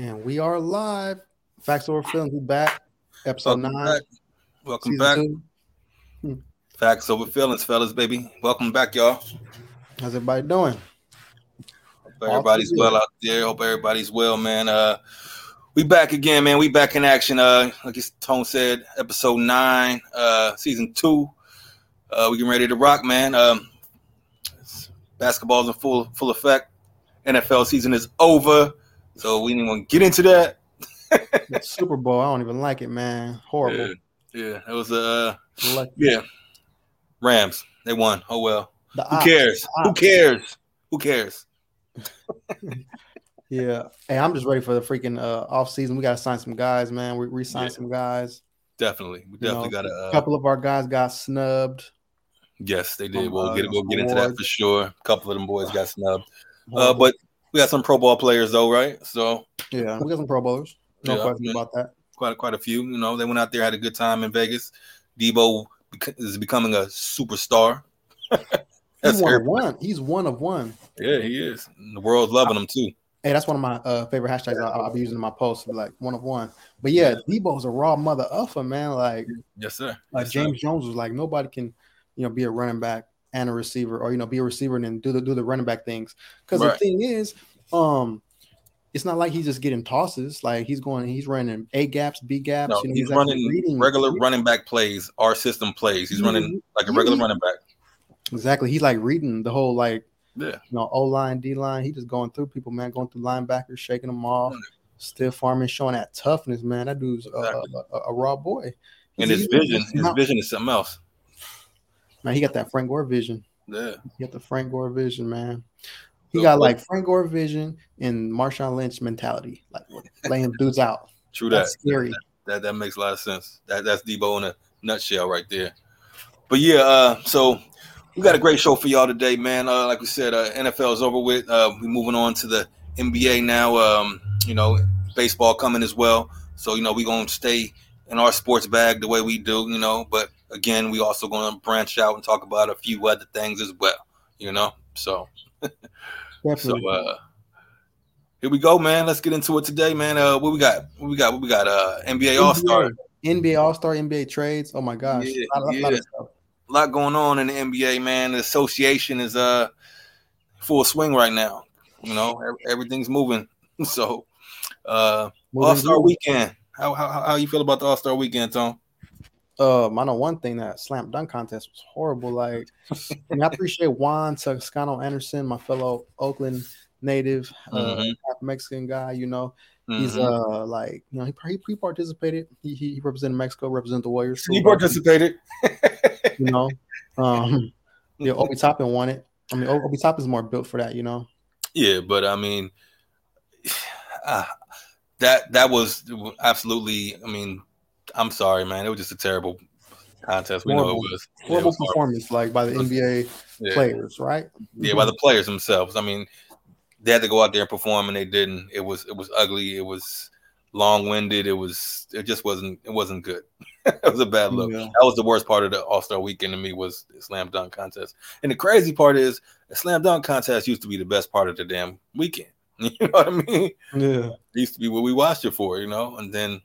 And we are live. Facts over feelings. We back. Episode Welcome nine. back. Welcome back. two. Facts over feelings, fellas, baby. Welcome back, y'all. How's everybody doing? Hope everybody's well out there. Hope everybody's well, man. Uh, we back again, man. We back in action. Uh, like Tone said, episode nine, uh, season two. Uh, we getting ready to rock, man. Um, basketball's in full full effect. NFL season is over, so we didn't want to get into that. Super Bowl. I don't even like it, man. Horrible. Yeah, yeah. It was uh, yeah. Rams, they won. Oh well. the Who cares? Who cares? Who cares? Yeah. Hey, I'm just ready for the freaking uh off season. We gotta sign some guys, man. We re-sign Yeah. some guys. Definitely, we You definitely know, got. A Uh, couple of our guys got snubbed. yes, they did. We'll uh, get we'll get into that for sure. A couple of them boys got snubbed, uh, but we got some Pro Bowl players though, right? So yeah, we got some Pro Bowlers. No Yeah, question about that. quite quite a few. You know, they went out there had a good time in Vegas. Deebo is becoming a superstar. He's That's one of one. He's one of one. yeah, he is. And the world's loving him too. Hey, that's one of my uh, favorite hashtags I'll, I'll be using in my posts. Like one of one. But yeah, Deebo's a raw mother uffer, man. Like Yes, sir. Like Yes, sir. James Jones was like, nobody can, you know, be a running back and a receiver, or you know, be a receiver and then do the do the running back things. Because the thing is, um, it's not like he's just getting tosses. Like he's going, he's running A gaps, B gaps. No, you know, he's actually running reading- regular running back plays. Our system plays. He's Yeah, running like a regular running back. Exactly. He's like reading the whole like, Yeah. you know, O line, D line. He just going through people, man, going through linebackers, shaking them off, Right. still farming, showing that toughness, man. That dude's a, Exactly. a, a, a raw boy. And his vision, his vision is something else. Man, he got that Frank Gore vision. Yeah. He got the Frank Gore vision, man. He So got like Frank Gore vision and Marshawn Lynch mentality, like laying dudes out. True that. That's scary. That that makes a lot of sense. That that's Deebo in a nutshell right there. But yeah, uh, so we got a great show for y'all today, man. Uh, like we said, uh, NFL is over with. Uh, we're moving on to the NBA now. Um, you know, baseball coming as well. So you know, we're gonna stay in our sports bag the way we do. You know, but again, we also gonna branch out and talk about a few other things as well. You know, so so uh here we go, man. Let's get into it today, man. Uh what we got? What we got? What we got? Uh NBA All Star. NBA All Star, NBA trades. Oh my gosh, Yeah, a lot, lot yeah. stuff. A lot going on in the NBA, man. The association is uh full swing right now. You know, everything's moving. So uh All Star weekend. How, how how you feel about the All Star weekend, Tone? Um, I know one thing that slam dunk contest was horrible. Like, I, appreciate Juan Toscano Anderson, my fellow Oakland native, uh, Mhm. half Mexican guy. You know, he's Mhm. uh like you know he he, he participated. He, he he represented Mexico, represented the Warriors. he participated. you know. Um, yeah, Obi Toppin won it. I mean, Obi Toppin's more built for that, you know. Yeah, but I mean, uh, that that was absolutely. I mean, I'm sorry, man. It was just a terrible contest. We know it Horrible. was. Yeah, it Horrible was horrible. performance, like by the NBA Yeah. players, right? Yeah, by the players themselves. I mean, they had to go out there and perform, and they didn't. It was it was ugly. It was long winded. It was it just wasn't it wasn't good. it was a bad look. Yeah. That was the worst part of the All Star Weekend to me was the slam dunk contest. And the crazy part is, the slam dunk contest used to be the best part of the damn weekend. You know what I mean? yeah. It used to be what we watched it for, you know. And then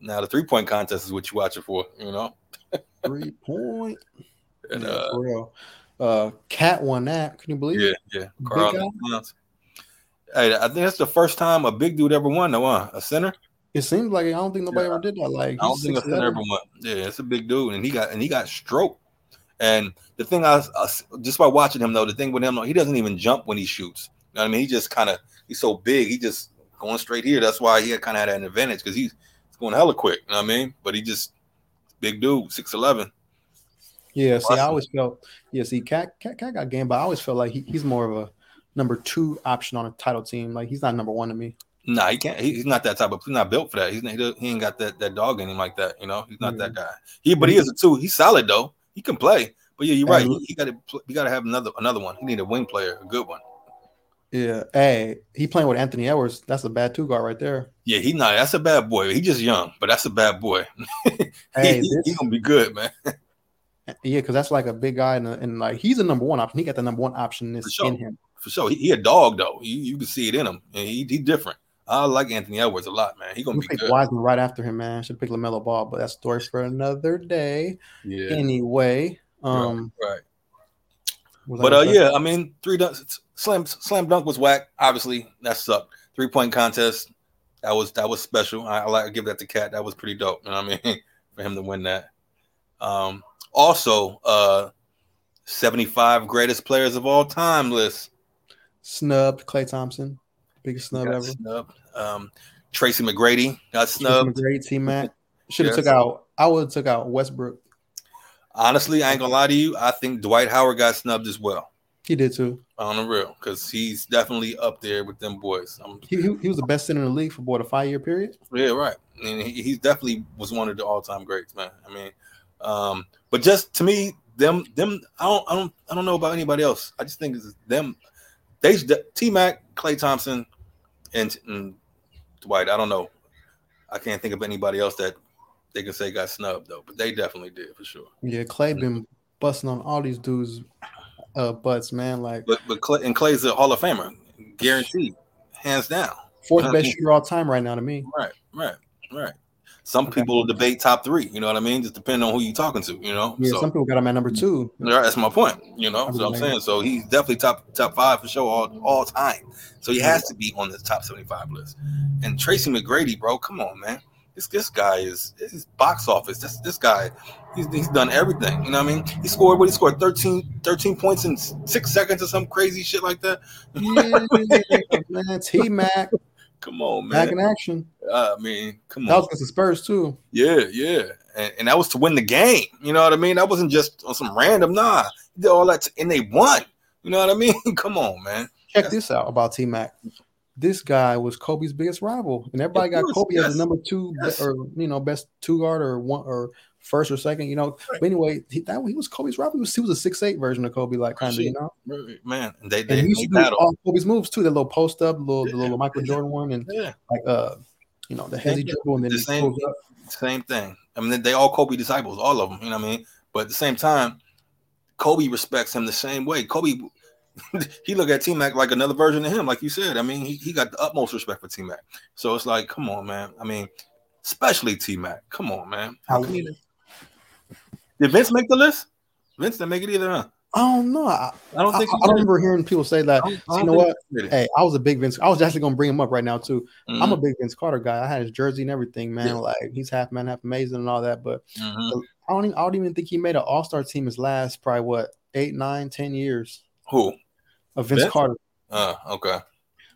now the three point contest is what you watch it for, you know. Three point. And yeah, uh, for real. Uh, Cat won that. Can you believe yeah, it? yeah. Big Carl guy? Anthony Towns. Hey, I think that's the first time a big dude ever won, though, one, A center. It seems like I don't think nobody Yeah. ever did that. Like, I don't think a center ever won. Yeah, it's a big dude, and he got and he got stroke. And the thing I, I just by watching him though, the thing with him, he doesn't even jump when he shoots. You know what I mean? He just kind of he's so big, he just going straight here. That's why he kind of had an advantage because he's, going hella quick. You know what I mean? But he just big dude, six eleven. Yeah, see, I always felt, yeah, see, Cat, Cat, Cat got game, but I always felt like he, he's more of a number two option on a title team. Like, he's not number one to me. Nah, he can't. He, he's not that type of. He's not built for that. He's he, he ain't got that that dog in him like that. You know, he's not that guy. He, but he is a two. He's solid though. He can play. But yeah, you're right. He, he got to. He got to have another another one. He need a wing player, a good one. Yeah. Hey, he playing with Anthony Edwards. That's a bad two guard right there. Yeah, he not. That's a bad boy. He just young, but that's a bad boy. Hey, he, this- he gonna be good, man. Yeah, because that's like a big guy, and, like he's a number one option. He got the number one option For sure. in him. For sure. He, he a dog though. You, you can see it in him, and he he different. I like Anthony Edwards a lot, man. He gonna be pick good. Wiseman right after him, man. Should pick LaMelo Ball, but that's story for another day. Yeah. Anyway, um, right. Was But uh, yeah, I mean, three dunk, slam slam dunk was whack. Obviously, that sucked. Three point contest, that was that was special. I, I like to give that to Cat. That was pretty dope. You know what I mean? For him to win that. Um, also, uh, seventy five greatest players of all time list. snubbed Klay Thompson, biggest snub ever. snubbed. Um, Tracy McGrady got Tracy snubbed. McGrady, T Mac should have Yes. took out. I would have took out Westbrook. Honestly, I ain't gonna lie to you. I think Dwight Howard got snubbed as well. He did too. On the real, because he's definitely up there with them boys. He, he, he was the best center in the league for about a five year period. Yeah, right. And he, he definitely was one of the all time greats, man. I mean, um, but just to me, them, them, I don't, I don't, I don't know about anybody else. I just think it's them. They, T Mac, Klay Thompson, and, and Dwight. I don't know. I can't think of anybody else that they can say got snubbed though, but they definitely did for sure. Yeah, Klay been busting on all these dudes' uh, butts, man. Like But but Klay, and Klay's a Hall of Famer, guaranteed, hands down. fourth best shooter all time right now to me. Right, right, right. Some Okay. people debate top three. You know what I mean? Just depending on who you're talking to. You know. Yeah, so some people got him at number two. yeah, that's my point. You know. So I'm saying. So he's definitely top top five for sure all all time. So he has to be on this top 75 list. And Tracy McGrady, bro, come on, man. This this guy is his box office. This this guy, he's, he's done everything. You know what I mean? He scored what he scored 13, 13 points in six seconds or some crazy shit like that. Yeah, man, T Mac Come on, man. back in action. I mean, come on. That was against the Spurs too. Yeah, yeah, and, and that was to win the game. You know what I mean? That wasn't just on some random. Nah, he did all that, to, and they won. You know what I mean? Come on, man. Check this out about T Mac. This guy was Kobe's biggest rival, and everybody got Kobe as the number two Yes. or you know best two guard or one or first or second. You know, but anyway, he, that he was Kobe's rival. He was, he was a six eight version of Kobe, like kind of you know. Man, and they And they, he used they to do all Kobe's moves too. The little post up, little, the little Michael yeah. Jordan one, and Yeah, like uh, you know, the heavy Yeah. dribble, and then The same- same thing. I mean, they all Kobe disciples, all of them. You know what I mean? But at the same time, Kobe respects him the same way. Kobe, he look at T Mac like another version of him, like you said. I mean, he, he got the utmost respect for T Mac. So it's like, come on, man. I mean, especially T Mac. Come on, man. How you- Did Vince make the list? Vince didn't make it either, huh? I don't know. I, I don't think. I don't remember hearing people say that. I You know what? he did it. Hey, I was a big Vince. I was actually gonna bring him up right now too. I'm a Mhm, big Vince Carter guy. I had his jersey and everything, man. Yeah. Like he's half man, half amazing and all that. But mhm. I don't. Even, I don't even think he made an All Star team his last probably what eight, nine, ten years Who? Of Vince Vince? Carter. Uh, okay.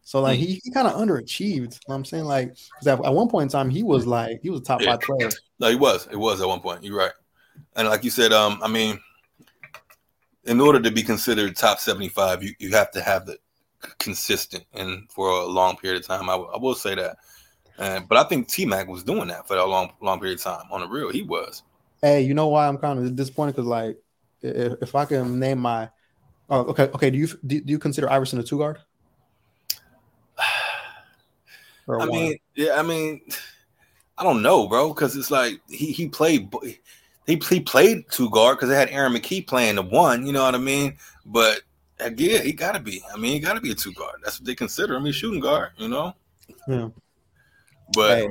So like Hmm. he, he kind of underachieved. You know what I'm saying like at, at one point in time he was like he was a top Yeah. five player. No, he was. It was at one point. You're right. And like you said, um, I mean, in order to be considered top 75, you, you have to have the consistent and for a long period of time. I, will- I will say that. Uh, but I think T Mac was doing that for a long, long period of time. On the real, he was. Hey, you know why I'm kind of disappointed? Because like if, if I can name my oh okay okay do you do, do you consider Iverson a two guard? I mean, yeah, I mean, I don't know, bro, because it's like he he played he, he played two guard because they had Aaron McKie playing the one. You know what I mean? But again, he got to be. I mean, he got to be a two guard. That's what they consider him. He's shooting guard. You know. Yeah. But Hey,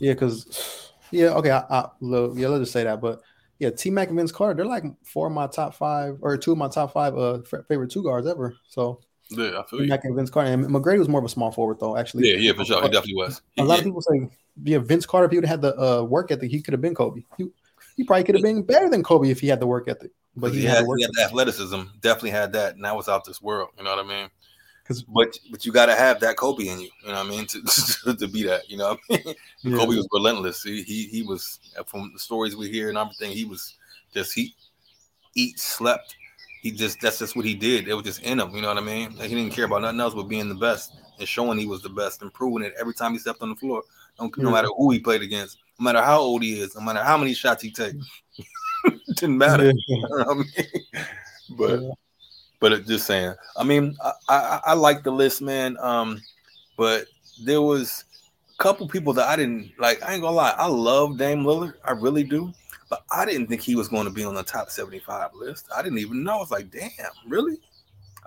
yeah, because yeah, okay, I, I, yeah, let's just say that. But yeah, T Mac and Vince Carter, they're like four of my top five or two of my top five uh f- favorite two guards ever. So yeah, I feel T you. Mac and Vince Carter and McGrady was more of a small forward though. Actually, Yeah, yeah, for sure. He definitely was. a lot Yeah. of people say yeah, Vince Carter. If he would have had the uh, work ethic, he could have been Kobe. He, he probably could have been better than Kobe if he had the work ethic. But he, he, had, had the work he had the athleticism, definitely had that, and that was out this world. You know what I mean? 'Cause- but but you got to have that Kobe in you. You know what I mean? To to be that. You know, what I mean? Yeah. Kobe was relentless. He, he he was from the stories we hear and everything. He was just he eat slept. He just that's just what he did. It was just in him. You know what I mean? Like, he didn't care about nothing else but being the best and showing he was the best and proving it every time he stepped on the floor. No, no matter who he played against, no matter how old he is, no matter how many shots he takes, didn't matter. Yeah. You know I mean? But Yeah. But it, just saying. I mean, I, I I like the list, man. Um, but there was a couple people that I didn't like. I ain't gonna lie. I love Dame Lillard. I really do. But I didn't think he was going to be on the top 75 list. I didn't even know. I was like, damn, really?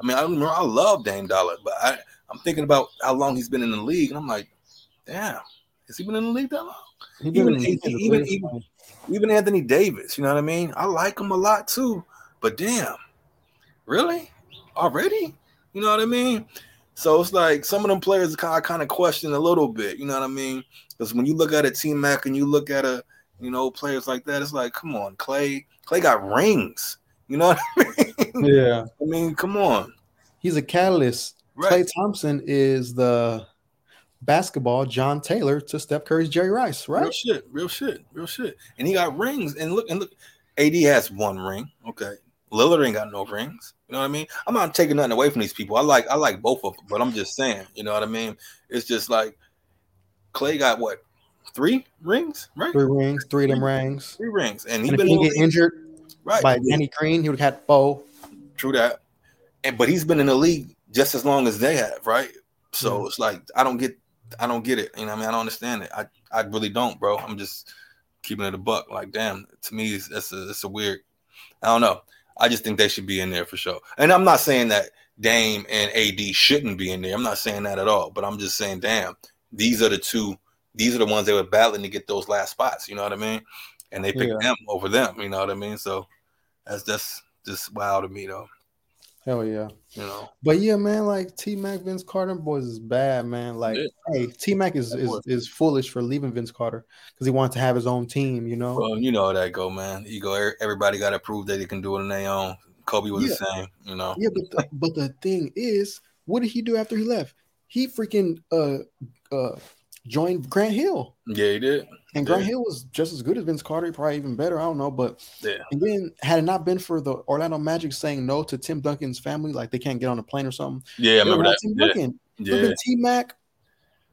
I mean, I remember I love Dame Dollar, but I I'm thinking about how long he's been in the league, and I'm like, damn, has he been in the league that long? Even, even, even, even, even Anthony Davis, you know what I mean? I like him a lot too, but damn, really? Already? You know what I mean? So it's like some of them players I kind of question a little bit, you know what I mean? Because when you look at a T Mac and you look at a, you know, players like that, it's like, come on, Klay. Klay got rings. You know what I mean? Yeah. I mean, come on. He's a catalyst. Right. Klay Thompson is the basketball John Taylor to Steph Curry's Jerry Rice, right? Real shit, real shit, real shit. And he got rings. And look, and look, AD has one ring. Okay. Lillard ain't got no rings. You know what I mean? I'm not taking nothing away from these people. I like I like both of them, but I'm just saying, you know what I mean? It's just like Klay got what three rings, right? Three rings, three of them rings. Three rings. And, he and been he get injured right by Danny Green, he would have had four. True that. And but he's been in the league just as long as they have, right? So mm-hmm. it's like I don't get I don't get it. You know what I mean? I don't understand it. I, I really don't, bro. I'm just keeping it a buck. Like, damn, to me, it's, a it's a weird. I don't know. I just think they should be in there for sure. And I'm not saying that Dame and AD shouldn't be in there. I'm not saying that at all. But I'm just saying, damn, these are the two. These are the ones they were battling to get those last spots. You know what I mean? And they picked yeah. them over them. You know what I mean? So that's just just wild to me, though. Hell yeah. You know. But yeah, man, like T Mac, Vince Carter boys is bad, man. Like, yeah. hey, T Mac is, is is foolish for leaving Vince Carter because he wanted to have his own team, you know. Well, you know how that go, man. Ego, everybody gotta prove that they can do it on their own. Kobe was yeah. the same, you know. Yeah, but the, but the thing is, what did he do after he left? He freaking uh uh joined Grant Hill. Yeah, he did. And Grant yeah. Hill was just as good as Vince Carter, probably even better. I don't know, but yeah. And then had it not been for the Orlando Magic saying no to Tim Duncan's family, like they can't get on a plane or something. Yeah, I remember that. Tim Duncan. Yeah. T Mac,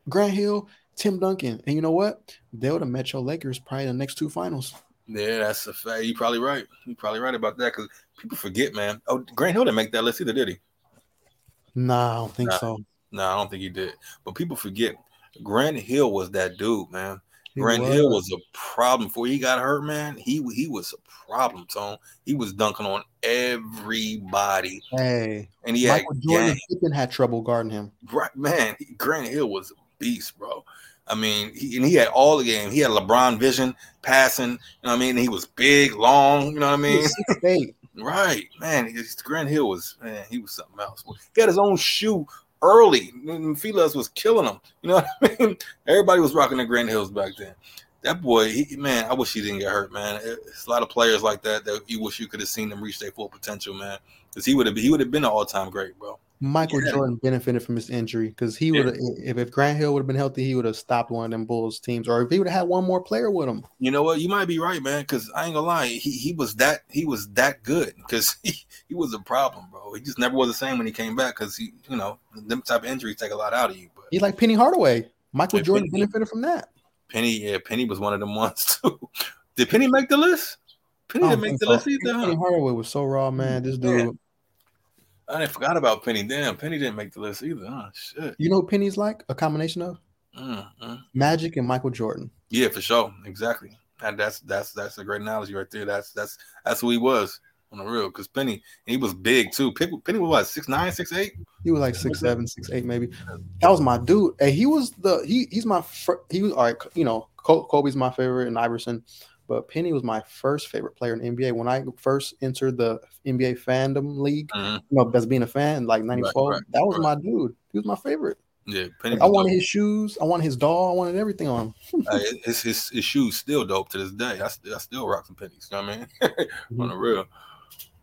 Grant Hill, Tim Duncan, and you know what? They would have met your Lakers probably the next two finals. Yeah, that's a fact. You're probably right. You're probably right about that because people forget, man. Oh, Grant Hill didn't make that list either, did he? Nah, I don't think nah. so. No, nah, I don't think he did. But people forget Grant Hill was that dude, man. He Grant was. Hill was a problem before he got hurt, man. He he was a problem, Tone. He was dunking on everybody. Hey, and he Michael had Jordan Pippen had trouble guarding him. Right, man. Grant Hill was a beast, bro. I mean, he, and he had all the game. He had LeBron vision, passing. You know what I mean? he was big, long. You know what I mean? Eight. right, man. Grant Hill was man. He was something else. He had his own shoe early. Felix was killing him. You know what I mean? Everybody was rocking the Grant Hills back then. That boy, he, man, I wish he didn't get hurt, man. It's a lot of players like that that you wish you could have seen them reach their full potential, man. Because he would have he would have been an all time great, bro. Michael yeah. Jordan benefited from his injury because he would yeah. if, if Grant Hill would have been healthy, he would have stopped one of them Bulls teams, or if he would have had one more player with him. You know what? You might be right, man. Because I ain't gonna lie, he, he was that he was that good because he, he was a problem, bro. He just never was the same when he came back because he, you know, them type of injuries take a lot out of you. But he's like Penny Hardaway. Michael yeah, Jordan Penny, benefited from that. Penny, yeah, Penny was one of them ones too. Did Penny make the list? Penny didn't make the so. list either. Penny? Hardaway was so raw, man. This dude. I didn't forgot about Penny. Damn, Penny didn't make the list either. Oh shit. You know Penny's like? A combination of mm, mm. Magic and Michael Jordan. Yeah, for sure. Exactly. And that's that's that's a great analogy right there. That's that's that's who he was on the real. Because Penny, he was big too. Penny was what six nine, six eight. He was like six seven, six eight, maybe. That was my dude. Hey, he was the he he's my fr- he was all right. You know, Kobe's my favorite, and Iverson. But Penny was my first favorite player in the NBA. When I first entered the NBA fandom league, mm-hmm. you know, as being a fan, like 94, right, right, that was right. my dude. He was my favorite. Yeah, Penny I wanted dope. his shoes. I wanted his doll. I wanted everything on him. his, his, his shoes still dope to this day. I, I still rock some pennies. You know what I mean? mm-hmm. On the real.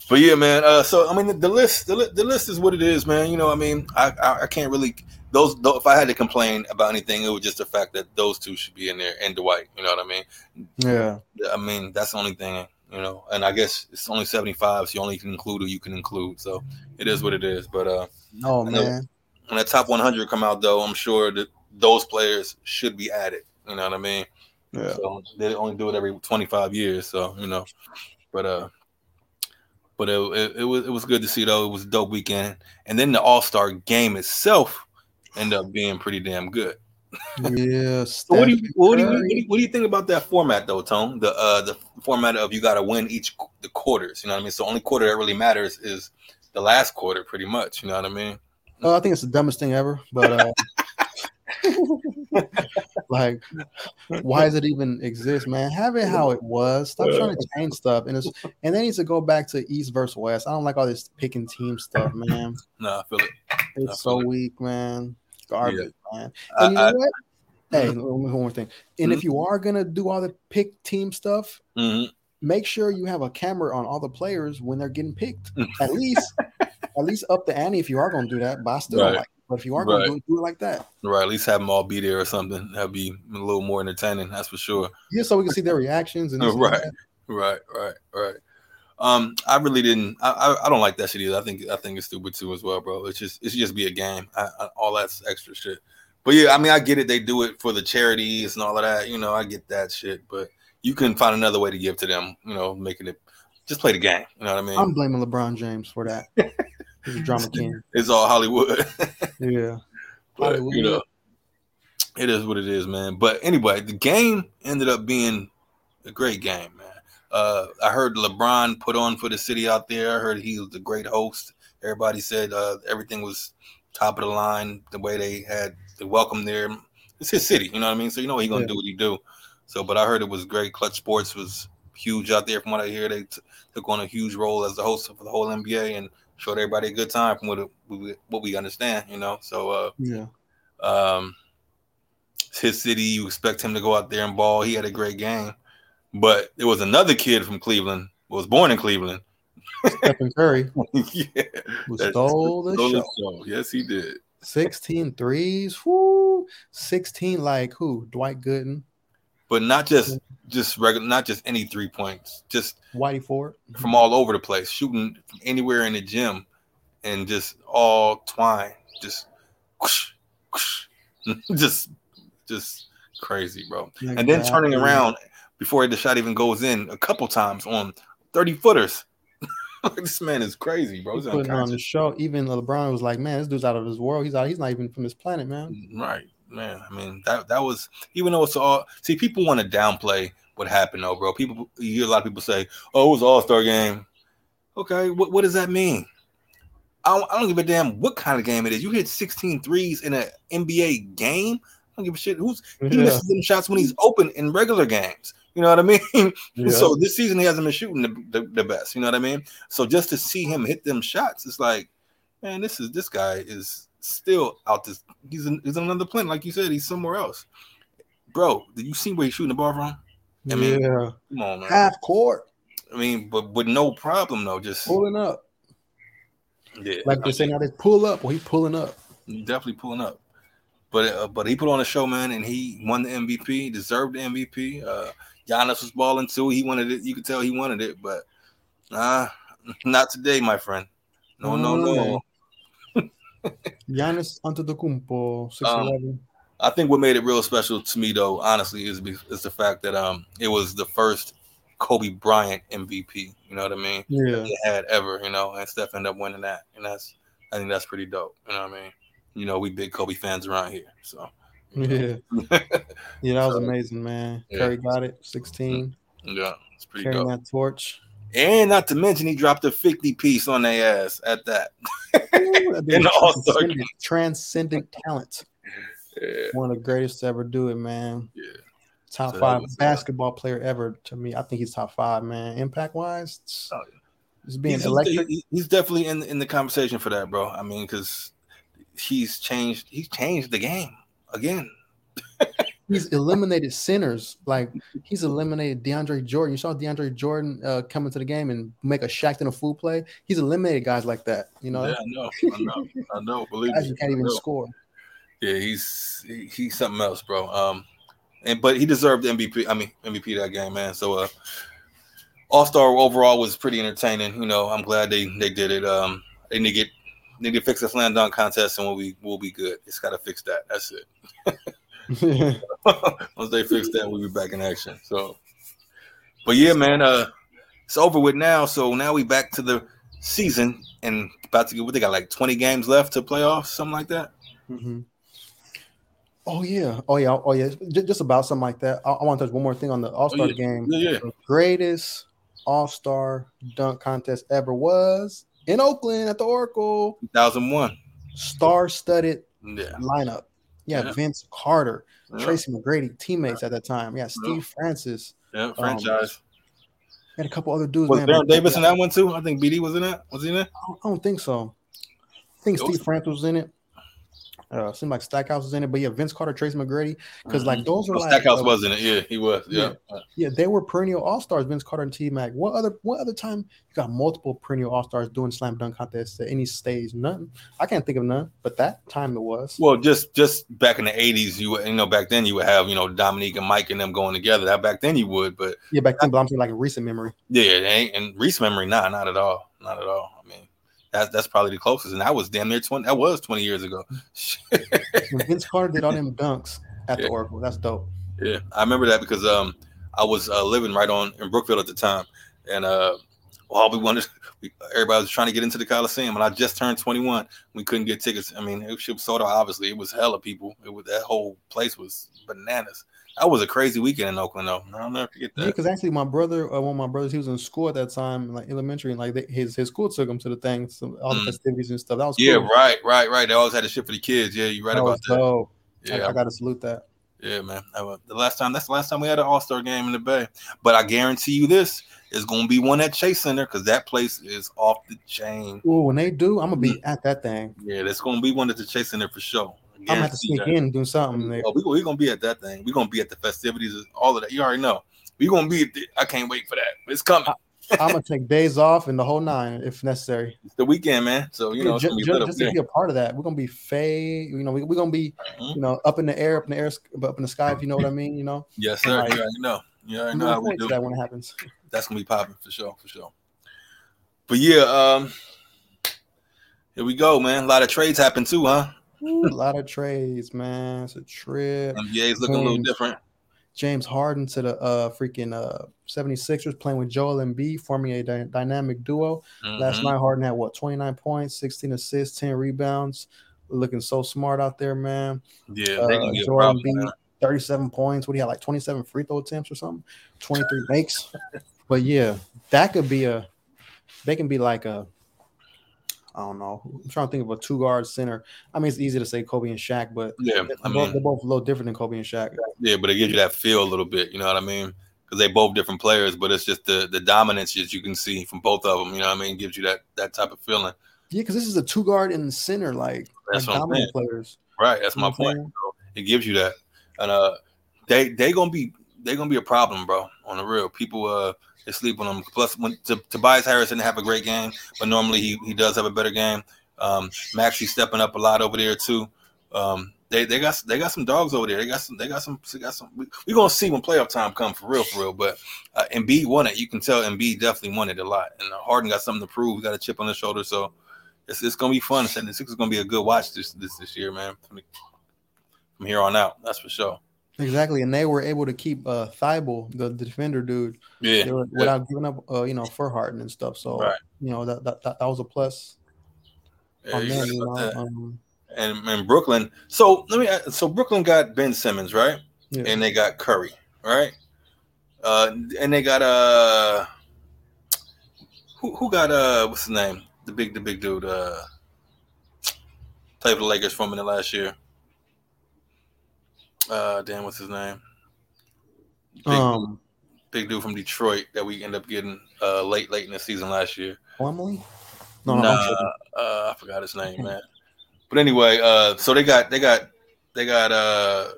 But yeah, man. Uh, so I mean, the, the list, the, the, list is what it is, man. You know, I mean, I, I, I can't really those, those, if I had to complain about anything, it was just the fact that those two should be in there and Dwight. You know what I mean? Yeah. I mean that's the only thing. You know, and I guess it's only seventy five, so you only can include who you can include. So it is what it is. But uh, no man. When the top one hundred come out, though, I'm sure that those players should be added. You know what I mean? Yeah. So they only do it every 25 years, so you know. But uh, but it, it, it was it was good to see though. It was a dope weekend, and then the All Star game itself end up being pretty damn good. Yeah. so what do you what do you, what do you what do you think about that format though, Tone? The uh the format of you got to win each the quarters. You know what I mean? So only quarter that really matters is the last quarter, pretty much. You know what I mean? Uh, I think it's the dumbest thing ever, but uh, like, why does it even exist, man? Have it how it was. Stop trying to change stuff, and it's and they need to go back to East versus West. I don't like all this picking team stuff, man. No, I feel it. It's so weak, man. Garbage, man. I- And you know I- what? Mm-hmm. Hey, one more thing. And if mm-hmm. you are gonna do all the pick team stuff, Mhm. make sure you have a camera on all the players when they're getting picked. Mm-hmm. At least, at least up the ante if you are gonna do that. But I still Right. like. It. But if you are gonna do it, do it like that. Right, at least have them all be there or something. That'd be a little more entertaining. That's for sure. Yeah, so we can see their reactions and Right. Right, right, right. Um, I really didn't. I, I, I don't like that shit either. I think I think it's stupid too as well, bro. It's just it should just be a game. I, I, all that's extra shit. But yeah, I mean, I get it. They do it for the charities and all of that. You know, I get that shit. But you can find another way to give to them. You know, making it just play the game. You know what I mean? I'm blaming LeBron James for that. He's a drama king. it's all Hollywood. Yeah. but Hollywood. you know, it is what it is, man. But anyway, the game ended up being a great game. Uh, I heard LeBron put on for the city out there. I heard he was a great host. Everybody said uh, everything was top of the line. The way they had the welcome there, it's his city, you know what I mean. So you know he's gonna Yeah. do what he do. So, but I heard it was great. Clutch Sports was huge out there. From what I hear, they t- took on a huge role as the host for the whole NBA and showed everybody a good time from what it, what we understand, you know. So, uh, Yeah. um, it's his city. You expect him to go out there and ball. He had a great game, but there was another kid from Cleveland. Was born in Cleveland. Stephen Curry yeah, who stole the stole show. show. Yes, he did. 16 threes. Whoo. 16 like who? Dwight Gooden, But not just just regular, not just any three points. Just Whitey Ford. from all over the place, shooting from anywhere in the gym, and just all twine, just, whoosh, whoosh, just, just crazy, bro. and then turning around before the shot even goes in a couple times on 30 footers. this man is crazy, bro. He's putting on the show. Even LeBron was like, "Man, this dude's out of his world. He's out. He's not even from this planet, man." Right, man. I mean, that that was even though it's all see, people want to downplay what happened though, bro. People you hear a lot of people say, Oh, it was all star game. Okay, what, what does that mean? I don't, I don't give a damn what kind of game it is. You hit 16 threes in an NBA game. I don't give a shit. Who's he Yeah. misses them shots when he's open in regular games. You know what I mean? Yeah. So this season he hasn't been shooting the, the, the best. You know what I mean? So just to see him hit them shots, it's like, man, this is this guy is still out this. He's in, he's on another planet, like you said. He's somewhere else, bro. Did you see where he's shooting the ball from? I mean, yeah, Come on, man. half court, I mean, but with no problem though. Just pulling up. yeah, Like they say now, they pull up. Well, he pulling up. definitely pulling up. But uh, but he put on a show, man, and he won the MVP, deserved the MVP. Uh, Giannis was balling too. He wanted it. You could tell he wanted it, but uh, not today, my friend. No, no, no. Giannis Antetokounmpo, six Um. I think what made it real special to me, though, honestly, is is the fact that um it was the first Kobe Bryant MVP. You know what I mean? Yeah, They had ever, you know, and Steph ended up winning that, and that's I think that's pretty dope. You know what I mean? You know, we big Kobe fans around here, so yeah, yeah. That was amazing, man. yeah. Curry got it, sixteen, yeah, it's pretty carrying dope. that torch. And not to mention, he dropped a 50 piece on their ass at that. Ooh, that In dude the All-Star transcendent, transcendent talent. Yeah, One of the greatest to ever do it, man. yeah. Top So five was, basketball player ever to me. I think he's top five, man. Impact wise, it's, Oh, it's being He's, electric. he's, he's definitely in in the conversation for that, bro. I mean, because he's changed. He's changed the game again. He's eliminated centers. Like he's eliminated DeAndre Jordan. You saw DeAndre Jordan uh, come into the game and make a Shaqtin' a fool play. He's eliminated guys like that. You know, yeah, I know, I know, I know. Believe guys me, can't even score. Yeah, he's he, he's something else, bro. Um, and but he deserved the MVP. I mean MVP that game, man. So uh, All Star overall was pretty entertaining. You know, I'm glad they they did it. Um, they get need to fix the slam dunk contest, and we'll be we'll be good. It's got to fix that. That's it. Once they fix that, we'll be back in action. So, but yeah, man, uh, it's over with now. So now we back to the season and about to get what they got like 20 games left to playoffs, something like that. Mhm. Oh yeah, oh yeah, oh yeah. J- Just about something like that. I, I want to touch one more thing on the All Star Oh, yeah. game. Yeah, yeah. The greatest All Star dunk contest ever was in Oakland at the Oracle. 2001. star-studded Yeah. lineup. Yeah, Yeah. Vince Carter, Yeah. Tracy McGrady, teammates at that time. Yeah, Steve Francis. Yeah. Um, franchise. Had a couple other dudes. was man, Baron Davis in that one too? I think BD was in that. Was he in that? I don't, I don't think so. I think Steve Francis was in it. Uh, seemed like Stackhouse was in it, but yeah, Vince Carter, Trace McGrady, because like those were Oh, like Stackhouse uh, was in it. Yeah, he was. Yeah. yeah, they were perennial all stars. Vince Carter and T Mac. What other what other time you got multiple perennial all stars doing slam dunk contests at any stage? None. I can't think of none. But that time it was. Well, just just back in the eighties, you would- you know back then you would have you know Dominique and Mike and them going together. That back then you would, but Yeah, back then, but I'm saying like a recent memory. yeah, it ain't in recent memory, nah, not at all, not at all. I that's that's probably the closest, and that was damn near twenty. That was twenty years ago. Vince Carter did all them dunks at Yeah. the Oracle. That's dope. Yeah, I remember that because um I was uh, living right on in Brookville at the time, and uh all we wanted, we, everybody was trying to get into the Coliseum, and I just turned 21. We couldn't get tickets. I mean, it was sold out. Obviously, it was hella people. It was that whole place was bananas. That was a crazy weekend in Oakland, though. I'll never forget Yeah, that. because actually, my brother, uh, one of my brothers, he was in school at that time, like elementary, and like they, his his school took him to the thing, some, all the Mm. festivities and stuff. That was Yeah, cool. right, right, right. They always had the shit for the kids. Yeah, you're right that about that. dope. Yeah, I got to salute that. Yeah, man. I The last time, that's the last time we had an All Star game in the Bay. But I guarantee you this is going to be one at Chase Center because that place is off the chain. Oh, when they do, I'm gonna be at that thing. Yeah, that's going to be one at the Chase Center for sure. I I'm gonna have to sneak that. in and do something. There. Oh, we, we're to be at that thing. We're to be at the festivities, all of that. You already know. We're to be at the, I can't wait for that. It's coming. I'm gonna take days off and the whole nine if necessary. It's the weekend, man. So, you know, just, to be just to be a part of that, we're gonna be fay. You know, we, we're gonna be, Mhm. you know, up in the air, up in the air, up in the sky. If you know what I mean, you know. Yes, sir. Right. You already know. You already know how we do. that when it happens. That's to be popping for sure, for sure. But yeah, um, here we go, man. A lot of trades happen too, huh? Ooh, a lot of trades, man. It's a trip. NBA's looking a little James. different. James Harden to the uh freaking uh 76ers playing with Joel Embiid, forming a dy- dynamic duo. Last Mhm. night, Harden had what 29 points, 16 assists, 10 rebounds. Looking so smart out there, man. Yeah, Uh, they can get Joel. Embiid, 37 points. What do you have? Like 27 free throw attempts or something? 23 makes. But yeah, that could be a they can be like a I don't know. I'm trying to think of a two guard center. I mean, it's easy to say Kobe and Shaq, but Yeah, they're, I both, they're both a little different than Kobe and Shaq. yeah, but it gives you that feel a little bit. You know what I mean? Because they both different players, but it's just the the dominance that you can see from both of them. You know what I mean? Gives you that that type of feeling. Yeah, because this is a two guard and center, like, That's like dominant players. Right. That's You my know what I'm point. So it gives you that, and uh, they they gonna be they gonna be a problem, bro. On the real, people uh they sleep on them. Plus, when T- Tobias Harris didn't have a great game, but normally he he does have a better game. Um, Maxey stepping up a lot over there too. Um, they they got they got some dogs over there. They got some they got some they got some. We, we gonna see when playoff time come for real for real. But uh, Embiid won it. You can tell Embiid definitely won it a lot. And uh, Harden got something to prove. He got a chip on his shoulder. So it's, it's gonna be fun. And the Sixers gonna be a good watch this this this year, man. From, from here on out, that's for sure. Exactly, and they were able to keep uh Thybulle, the, the defender dude, Yeah, were, yeah. without giving up, uh, you know, for Harden and stuff. So Right. you know that, that that that was a plus Yeah, them. You know, um, and and Brooklyn. So let me. So Brooklyn got Ben Simmons, right? yeah. And they got Curry, right? Uh, and they got uh, who who got uh, what's his name? The big the big dude. Uh, played for the Lakers for a minute last year. Uh, damn, what's his name? Big, um, big dude from Detroit that we end up getting uh late late in the season last year. Plumlee? No, no, I'm Nah, uh, I forgot his name, man. But anyway, uh, so they got they got they got uh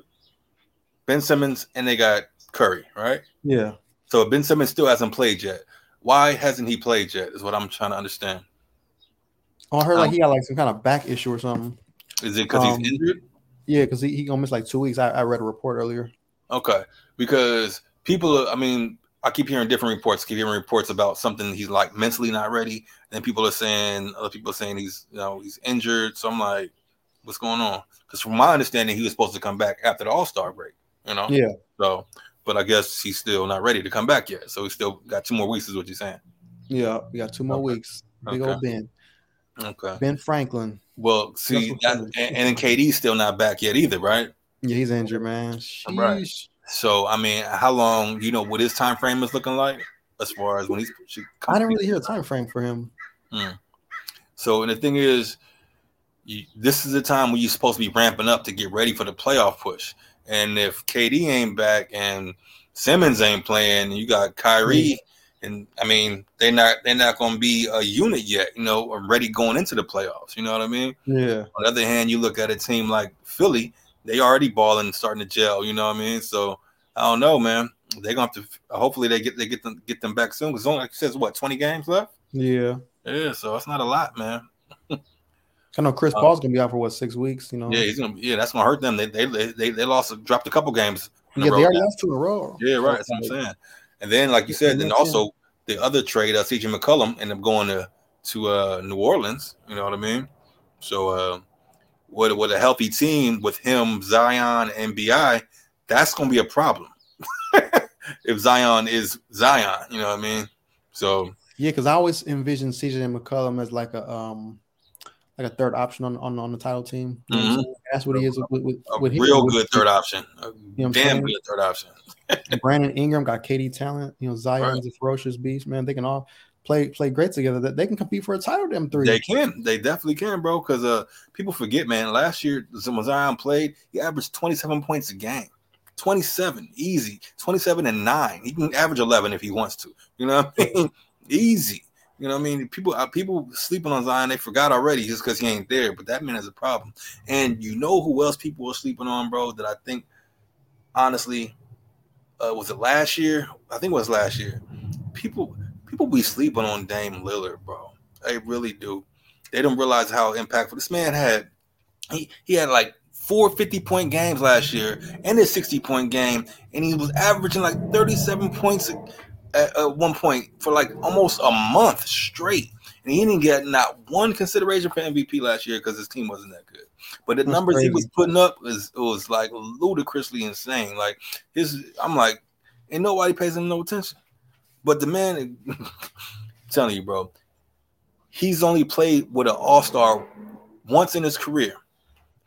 Ben Simmons and they got Curry, right? yeah. So Ben Simmons still hasn't played yet. Why hasn't he played yet? Is what I'm trying to understand. Oh, I heard like Um, he got like some kind of back issue or something. Is it because Um, he's injured? Yeah, because he, he gonna miss like two weeks. I, I read a report earlier. Okay, because people, I mean, I keep hearing different reports. Keep hearing reports about something he's like mentally not ready, and then people are saying other people are saying he's you know he's injured. So I'm like, what's going on? Because from my understanding, he was supposed to come back after the All Star break. You know, Yeah. So, but I guess he's still not ready to come back yet. So he's still got two more weeks, is what you're saying. Yeah, we got two more Okay. weeks. Big Okay. old Ben, Okay. Ben Franklin. Well, see, that, and, saying. and KD's still not back yet either, right? Yeah, he's injured, man. Right. So I mean, how long? You know what his time frame is looking like as far as when he's. should I didn't really hear a time frame for him. Hmm. So and the thing is, you, this is the time when you're supposed to be ramping up to get ready for the playoff push. And if KD ain't back and Simmons ain't playing, you got Kyrie, and I mean they're not they're not going to be a unit yet, you know, ready going into the playoffs. You know what I mean? Yeah. On the other hand, you look at a team like Philly, they already balling, starting to gel. You know what I mean? So I don't know, man. They're gonna have to. Hopefully, they get they get them get them back soon. Because only like says what twenty games left. Yeah. Yeah. So it's not a lot, man. I know Chris Um, Paul's gonna be out for what six weeks. You know. Yeah, he's gonna. Yeah, that's gonna hurt them. They they they, they lost, dropped a couple games. Yeah, they already lost two in a row. Yeah, right. That's what I'm saying. And then, like you said, then also the other trade, uh, CJ McCollum, ended up going to to uh, New Orleans. You know what I mean? So, uh, with with a healthy team with him, Zion, and BI, that's going to be a problem. if Zion is Zion, you know what I mean? So, Yeah, because I always envision CJ McCollum as like a um like a third option on on, on the title team. You know mm-hmm. That's what he is with, with, a with real good third option, a what I'm damn good third option. Brandon Ingram got KD talent. You know, Zion's a ferocious beast, man. They can all play play great together. That they can compete for a title. Them three. They can, they definitely can, bro. Because uh, people forget, man. Last year, when Zion played, he averaged 27 points a game. 27, easy. 27 and nine. He can average 11 if he wants to. You know what I mean? easy. You know what I mean? People, uh, people sleeping on Zion. They forgot already just because he ain't there. But that man is a problem. And you know who else people are sleeping on, bro? That I think, honestly, uh, was it last year? I think it was last year. People, people be sleeping on Dame Lillard, bro. They really do. They don't realize how impactful this man had. He he had like four 50 point games last year and a 60 point game, and he was averaging like 37 points at, at one point for like almost a month straight. And he didn't get not one consideration for MVP last year because his team wasn't that good. But the That's numbers he was putting up was was like ludicrously insane. Like his, I'm like, ain't nobody pays him no attention. But the man, telling you, bro, he's only played with an all star once in his career.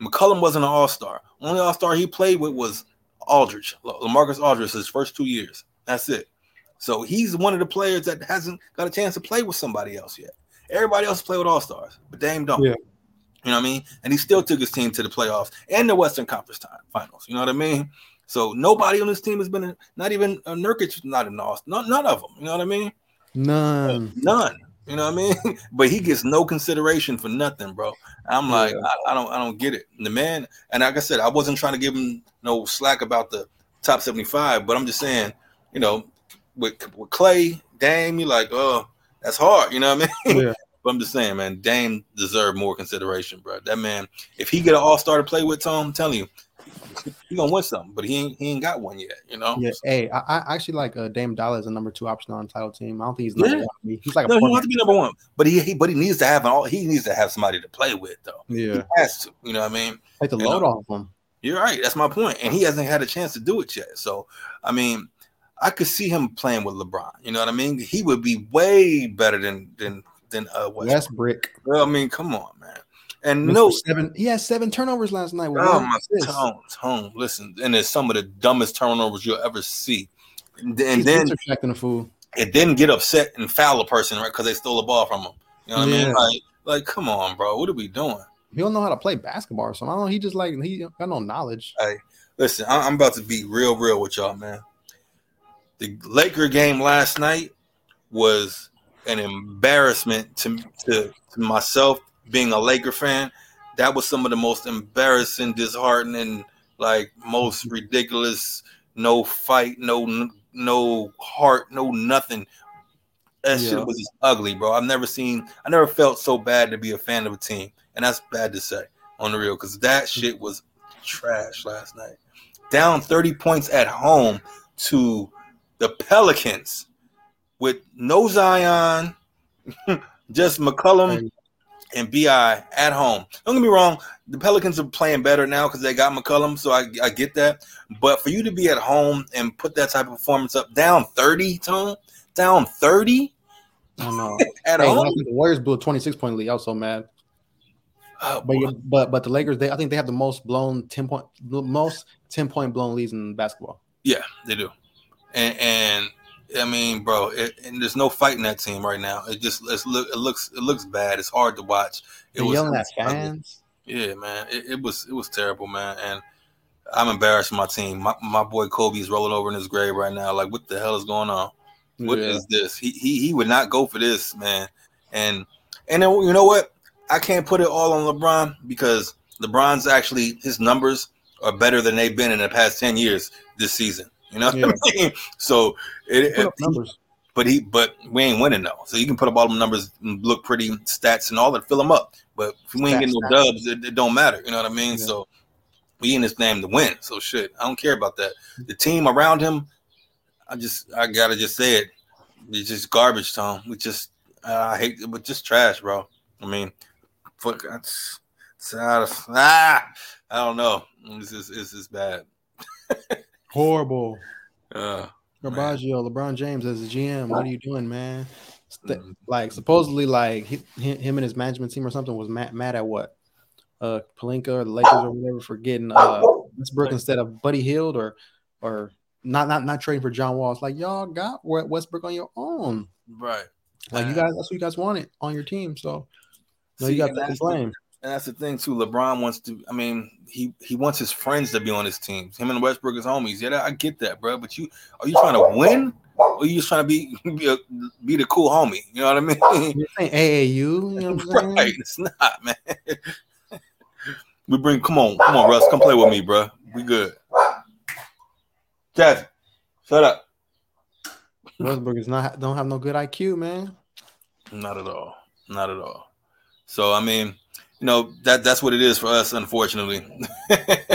McCollum wasn't an all star. Only all star he played with was Aldridge, LaMarcus Aldridge, his first two years. That's it. So he's one of the players that hasn't got a chance to play with somebody else yet. Everybody else play with all stars, but Dame don't. Yeah. You know what I mean? And he still took his team to the playoffs and the Western Conference time finals. You know what I mean? So nobody on this team has been, a, not even a Nurkic, not an all, none, none of them. You know what I mean? None. None. You know what I mean? but he gets no consideration for nothing, bro. I'm like, Yeah. I, I don't, I don't get it. The man, and like I said, I wasn't trying to give him no slack about the top 75, but I'm just saying, you know, with, with Klay, Dame, you're like, oh, that's hard. You know what I mean? Yeah. But I'm just saying, man, Dame deserved more consideration, bro. That man, if he get an All Star to play with, Tone, I'm telling you, he gonna win something. But he ain't, he ain't got one yet. You know? Yeah. Hey, I, I actually like uh, Dame Dollar as a number two option on the title team. I don't think he's number Yeah. one. He's like a No, he don't point- have to be number one, but he, he but he needs to have an all. He needs to have somebody to play with, though. yeah. He has to. You know what I mean? Take the You load know. off him. You're right. That's my point. And he hasn't had a chance to do it yet. So, I mean, I could see him playing with LeBron. You know what I mean? He would be way better than than than uh Westbrook. West brick. Well, I mean, come on, man. And Mr. no, seven. He had seven turnovers last night. oh my tone, tone. Listen, and it's some of the dumbest turnovers you'll ever see. And, then- and He's then intercepting the fool. it didn't get upset and foul a person right because they stole the ball from him. You know what I mean? Like, like, come on, bro. What are we doing? He don't know how to play basketball or something. I don't know. He just like he got no knowledge. Hey, listen, I- I'm about to be real, real with y'all, man. The Laker game last night was an embarrassment to, to, to myself being a Laker fan. That was some of the most embarrassing, disheartening, like most ridiculous. No fight, no no heart, no nothing. That Yeah. shit was just ugly, bro. I've never seen, I never felt so bad to be a fan of a team, and that's bad to say on the real because that shit was trash last night. Down 30 points at home to the Pelicans with no Zion, just McCollum and BI at home. Don't get me wrong, the Pelicans are playing better now because they got McCollum, so I, I get that. But for you to be at home and put that type of performance up, down 30, Tone, down 30 I don't know. at hey, home. the Warriors blew a 26 point lead. I was so mad. Oh, But but but the Lakers, they I think they have the most blown 10 point most 10 point blown leads in basketball. Yeah, they do. And and I mean, bro, it, and there's no fight in that team right now. It just it's look it looks it looks bad. It's hard to watch. It They're was yelling at ugly. fans. Yeah, man, it, it, was it was terrible, man, and I'm embarrassed for my team. My my boy Kobe is rolling over in his grave right now. Like, what the hell is going on? What yeah. is this? He, he he would not go for this, man. And and then you know what? I can't put it all on LeBron because LeBron's actually his numbers are better than they've been in the past ten years this season. You know yeah. what I mean? So it, it numbers. But he, but we ain't winning though. So you can put up all them numbers and look pretty, stats and all that, fill them up. But if we ain't getting no dubs, it, it, don't matter. You know what I mean? Yeah. So we in this game to win. So shit, I don't care about that. The team around him, I just, I gotta just say it. It's just garbage, Tom. We just, uh, I hate it, but just trash, bro. I mean, fuck, it's, it's out of, ah, I don't know. This is, this is bad. Horrible. Uh, Garbaggio, LeBron James as a GM. What are you doing, man? Mm-hmm. Like supposedly, like he, him and his management team or something was mad, mad at what? Uh, Pelinka or the Lakers or whatever for getting uh Westbrook instead of Buddy Hield or or not not not trading for John Wall. It's like y'all got Westbrook on your own, right? Like you guys, that's what you guys wanted on your team. So no, See, you got that blame. And that's the thing too. LeBron wants to. I mean, he he wants his friends to be on his team. Him and Westbrook is homies. Yeah, I get that, bro. But you are you trying to win? Or are you just trying to be be, a, be the cool homie? You know what I mean? Saying AAU? You know right? It's not, man. we bring. Come on, come on, Russ. Come play with me, bro. We good. Jazz, shut up. Westbrook is not don't have no good IQ, man. Not at all. Not at all. So I mean, you know that that's what it is for us, unfortunately.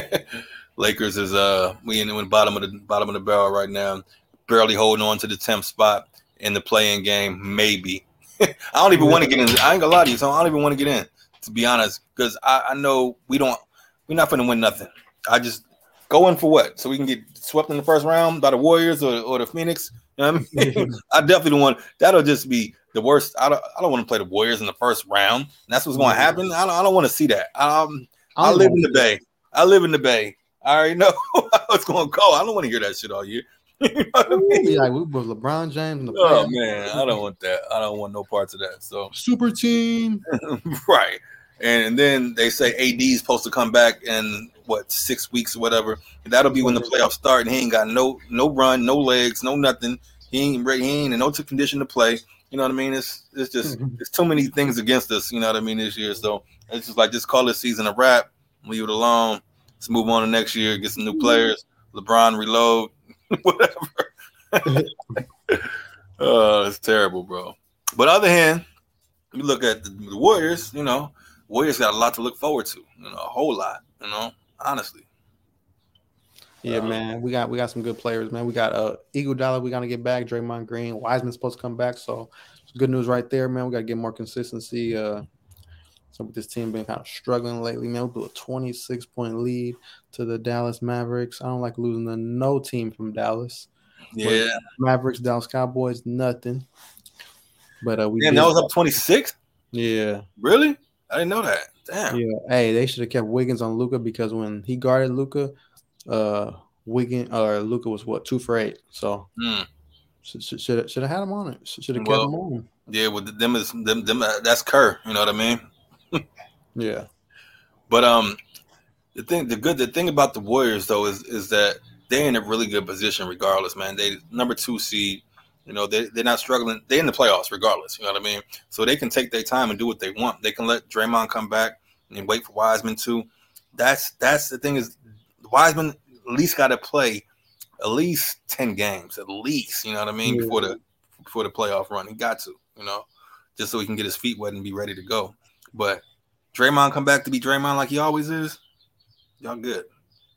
Lakers is uh we in the bottom of the bottom of the barrel right now, barely holding on to the tenth spot in the playing game. Maybe I don't even want to get in. I ain't gonna lie to you, so I don't even want to get in. To be honest, because I, I know we don't. We're not to win nothing. I just go in for what? So we can get swept in the first round by the Warriors or, or the Phoenix. You know I mean? I definitely don't want. That'll just be the worst. I don't. I don't want to play the Warriors in the first round. And that's what's going to happen. I don't. I don't want to see that. Um, I, I live in the Bay. I live in the Bay. I already know how it's going to go. I don't want to hear that shit all year. you know what I mean? Like we was LeBron James. oh man, I don't want that. I don't want no parts of that. So super team, right? And then they say AD is supposed to come back in what six weeks or whatever. And that'll be when the playoffs start. And he ain't got no no run, no legs, no nothing. He ain't ready. He ain't in no condition to play. You know what I mean? It's it's just mm-hmm. it's too many things against us. You know what I mean this year. So it's just like just call this season a wrap. Leave it alone. Let's move on to next year. Get some new players. LeBron reload. Whatever. oh, it's terrible, bro. But other hand, you look at the, the Warriors. You know, Warriors got a lot to look forward to. You know, a whole lot. You know, honestly. Yeah, um, man, we got we got some good players, man. We got uh Iguodala, we gotta get back. Draymond Green, Wiseman's supposed to come back, so good news right there, man. We gotta get more consistency. Uh, so with this team been kind of struggling lately, man. We blew a 26 point lead to the Dallas Mavericks. I don't like losing to no team from Dallas. Yeah, Mavericks, Dallas Cowboys, nothing. But uh, we yeah, that was up 26. Yeah, really? I didn't know that. Damn. Yeah. Hey, they should have kept Wiggins on Luka because when he guarded Luka, uh, Wiggins or Luka was what two for eight. So mm. should should should have had him on it. Should have well, kept him on. Yeah, with well, them is them them uh, that's Kerr. You know what I mean? yeah. But um, the thing the good the thing about the Warriors though is is that they're in a really good position regardless, man. They number two seed. You know, they, they're not struggling. They're in the playoffs regardless. You know what I mean? So they can take their time and do what they want. They can let Draymond come back and wait for Wiseman too. That's that's the thing is Wiseman at least got to play at least 10 games, at least, you know what I mean, yeah. before the before the playoff run. He got to, you know, just so he can get his feet wet and be ready to go. But Draymond come back to be Draymond like he always is, y'all good.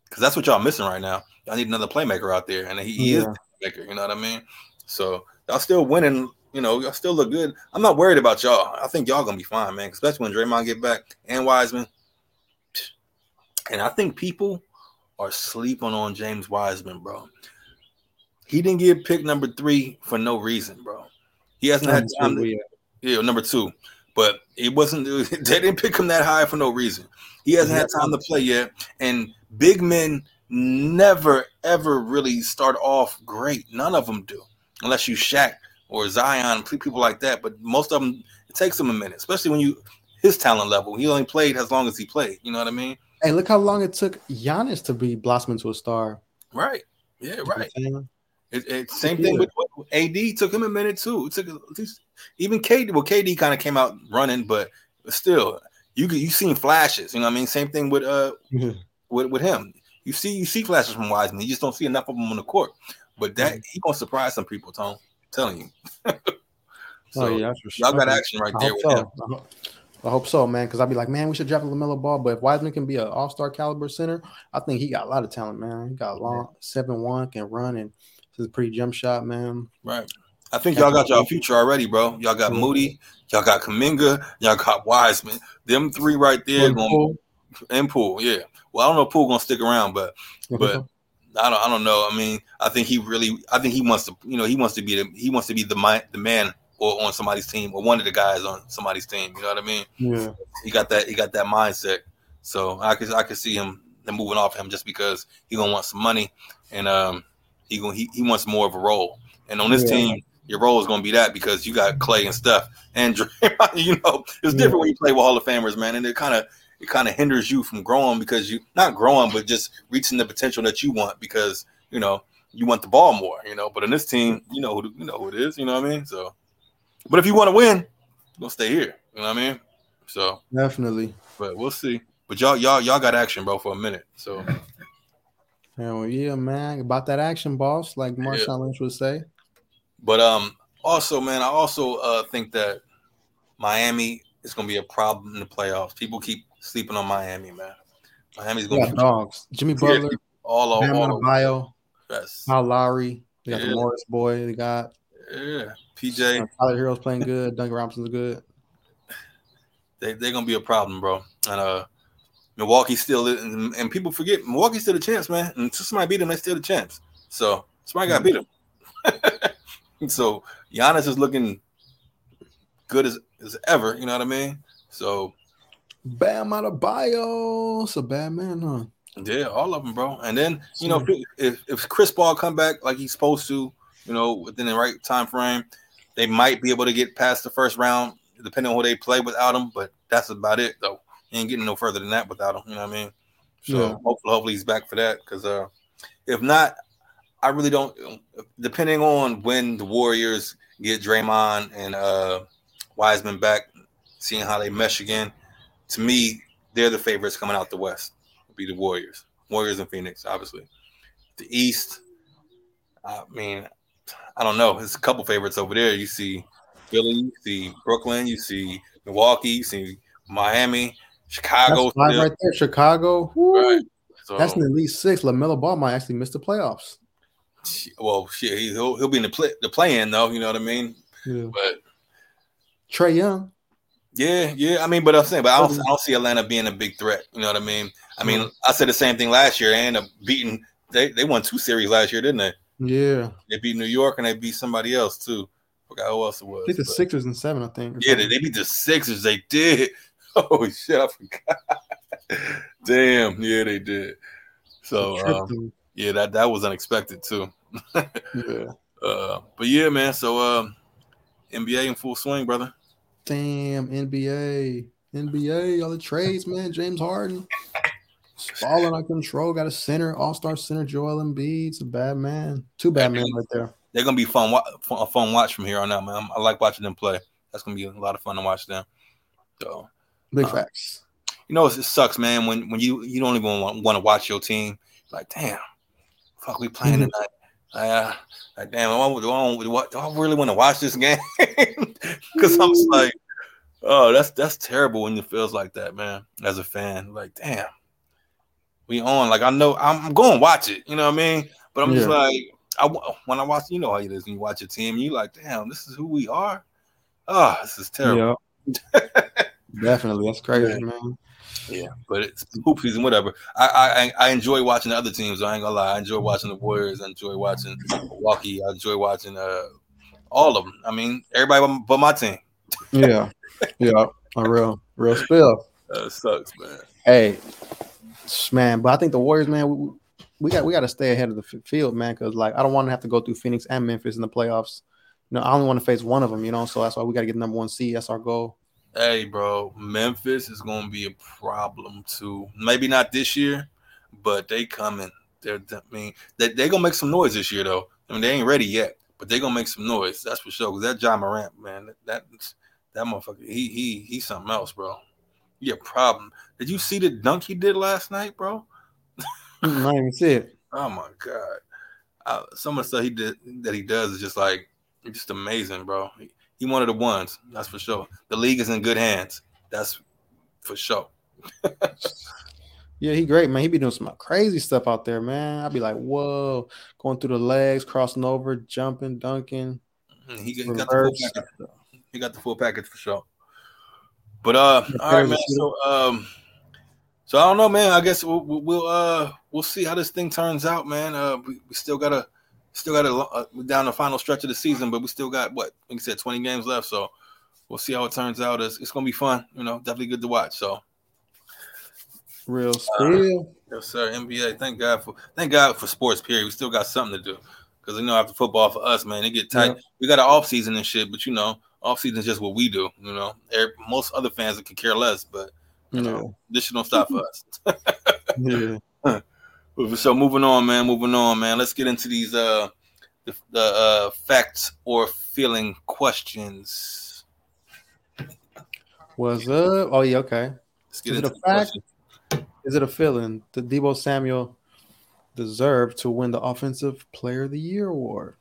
Because that's what y'all missing right now. Y'all need another playmaker out there, and he, he yeah. is maker. You know what I mean? So y'all still winning. You know, y'all still look good. I'm not worried about y'all. I think y'all gonna be fine, man. Especially when Draymond get back and Wiseman. And I think people are sleeping on James Wiseman, bro. He didn't get picked number three for no reason, bro. He hasn't had time. To, yeah, number two, but it wasn't. They didn't pick him that high for no reason. He hasn't had time to play yet, and big men never ever really start off great. None of them do unless you Shaq or Zion, people like that. But most of them, it takes them a minute, especially when you his talent level. He only played as long as he played. You know what I mean? Hey, look how long it took Giannis to be blossom into a star. Right. Yeah. Right. It, it, same thing with, with, AD. Took him a minute too. It took even KD. Well, KD kind of came out running, but still, you you seen flashes. You know what I mean? Same thing with uh mm-hmm. with with him. You see you see flashes from Wiseman. You just don't see enough of them on the court. But that mm-hmm. he gonna surprise some people, Tom. I'm telling you. Oh, so, oh yeah, sure. y'all got action right I there with so. him. Uh-huh. I hope so, man. Because I'd be like, man, we should draft LaMelo Ball. But if Wiseman can be an All Star caliber center, I think he got a lot of talent, man. He got long seven one, can run, and this is a pretty jump shot, man. Right. I think y'all got y'all future already, bro. Y'all got Moody, y'all got Kuminga, y'all got Wiseman. Them three right there going and Poole, yeah. Well, I don't know if Poole gonna stick around, but but I don't I don't know. I mean, I think he really I think he wants to you know he wants to be the he wants to be the man the man or on somebody's team or one of the guys on somebody's team. You know what I mean? Yeah. He got that he got that mindset. So I could I could see him moving off him just because he gonna want some money and um he going he, he wants more of a role. And on this yeah. team, your role is going to be that because you got Klay and stuff. And you know, it's different yeah. when you play with Hall of Famers, man. And it kind of it kind of hinders you from growing because you not growing, but just reaching the potential that you want because you know you want the ball more. You know, but in this team, you know who you know who it is. You know what I mean? So, but if you want to win, you're gonna stay here. You know what I mean? So definitely. But we'll see. But y'all y'all y'all got action, bro, for a minute. So. Hell yeah, man! About that action, boss, like Marshawn yeah. Lynch would say. But um, also, man, I also uh, think that Miami is going to be a problem in the playoffs. People keep sleeping on Miami, man. Miami's going to be dogs. Jimmy Butler, yeah, all over, all. Bio, yes. Kyle Lowry. They got yeah. the Morris boy. They got yeah, PJ. Tyler Herro's playing good. Duncan Robinson's good. They they're gonna be a problem, bro. And uh, Milwaukee still and, and people forget Milwaukee's still a chance, man. And somebody beat them, they still a chance. So somebody got to beat them. so Giannis is looking good as, as ever. You know what I mean? So Bam Adebayo, it's a bad man, huh? Yeah, all of them, bro. And then you know, if, if Chris Paul come back like he's supposed to, you know, within the right time frame, they might be able to get past the first round, depending on who they play without him. But that's about it, though ain't getting no further than that without him. You know what I mean? So yeah. hopefully, hopefully he's back for that. Because uh, if not, I really don't. Depending on when the Warriors get Draymond and uh, Wiseman back, seeing how they mesh again, to me, they're the favorites coming out the West. be the Warriors, Warriors and Phoenix, obviously. The East, I mean, I don't know. There's a couple favorites over there. You see Philly, you see Brooklyn, you see Milwaukee, you see Miami. Chicago right there. Chicago. Right. So, That's in least six. LaMelo Ball might actually miss the playoffs. Well, shit, he'll he'll be in the play the play in though. You know what I mean? Yeah. But Trae Young. Yeah, yeah. I mean, but I'm saying, but I don't, I don't see Atlanta being a big threat. You know what I mean? I mean, I said the same thing last year, and beating they they won two series last year, didn't they? Yeah. They beat New York and they beat somebody else too. Forgot who else it was. Think the but, Sixers and seven. I think. Yeah, they, they beat the Sixers. They did. oh shit, I forgot. Damn, yeah, they did. So um, yeah, that that was unexpected too. yeah. Uh, but yeah, man. So um, NBA in full swing, brother. Damn, NBA, NBA, all the trades, man. James Harden, balling out control. Got a center, All Star center, Joel Embiid. It's a bad man. Two bad men right there. They're gonna be fun, a fun watch from here on out, man. I like watching them play. That's gonna be a lot of fun to watch them. So Big um, facts. You know, it sucks, man. When when you you don't even want, want to watch your team. Like, damn, fuck, we playing mm-hmm. tonight. Uh, like, damn, do I, do, I, do I really want to watch this game? Because I'm just like, oh, that's that's terrible when it feels like that, man. As a fan, like, damn, we on. Like, I know I'm going to watch it. You know what I mean? But I'm yeah. just like, I when I watch, you know how it is when you watch a team, you like, damn, this is who we are. Oh, this is terrible. Yeah. Definitely, that's crazy, yeah. man. Yeah, but it's hoop season, whatever. I, I I enjoy watching the other teams. I ain't gonna lie. I enjoy watching the Warriors. I enjoy watching Milwaukee. I enjoy watching uh all of them. I mean, everybody but my team. yeah, yeah, a real real spill. That sucks, man. Hey, man, but I think the Warriors, man, we, we got we got to stay ahead of the field, man, because like I don't want to have to go through Phoenix and Memphis in the playoffs. You know, I only want to face one of them. You know, so that's why we got to get number one seed. That's our goal. Hey, bro, Memphis is going to be a problem too. Maybe not this year, but they coming. They're, I mean, they they gonna make some noise this year though. I mean, they ain't ready yet, but they gonna make some noise. That's for sure. Cause that Ja Morant, man, that that motherfucker, he he he's something else, bro. You a problem. Did you see the dunk he did last night, bro? I didn't even see it. Oh my god. Uh, some of the stuff he did that he does is just like just amazing, bro. He, he one of the ones, that's for sure. The league is in good hands. That's for sure. yeah, he great, man. He be doing some crazy stuff out there, man. I'd be like, whoa, going through the legs, crossing over, jumping, dunking. Mm-hmm. He, he got the full package. He got the full package for sure. But uh, all right, man. So um, so I don't know, man. I guess we'll, we'll uh we'll see how this thing turns out, man. Uh, we, we still gotta still got a uh, down the final stretch of the season, but we still got what like I said, twenty games left. So we'll see how it turns out. It's, it's gonna be fun, you know, definitely good to watch. So real still. Uh, yes, sir. NBA. Thank God for thank God for sports. Period. We still got something to do because you know after football for us, man, it get tight. Yeah. We got an off season and shit, but you know, off season is just what we do. You know, most other fans can care less, but you yeah. know, this shit don't stop for us. yeah. So moving on, man. Moving on, man. Let's get into these uh the, the uh facts or feeling questions. What's up? Oh yeah, okay. Let's get Is into it a fact? Questions. Is it a feeling that Deebo Samuel deserved to win the Offensive Player of the Year award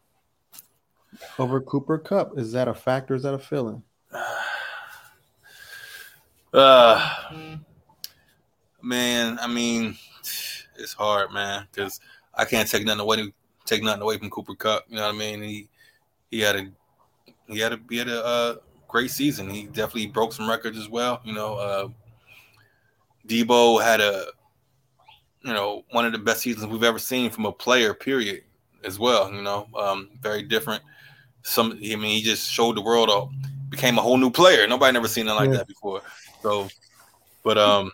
over Cooper Kupp? Is that a fact or is that a feeling? Uh, man, I mean it's hard, man, because I can't take nothing away take nothing away from Cooper Kupp. You know what I mean? He he had a he had a he had a uh, great season. He definitely broke some records as well. You know, uh, Deebo had a you know one of the best seasons we've ever seen from a player. Period. As well, you know, um, very different. Some, I mean, he just showed the world, a, became a whole new player. Nobody never seen it like yeah. that before. So, but um,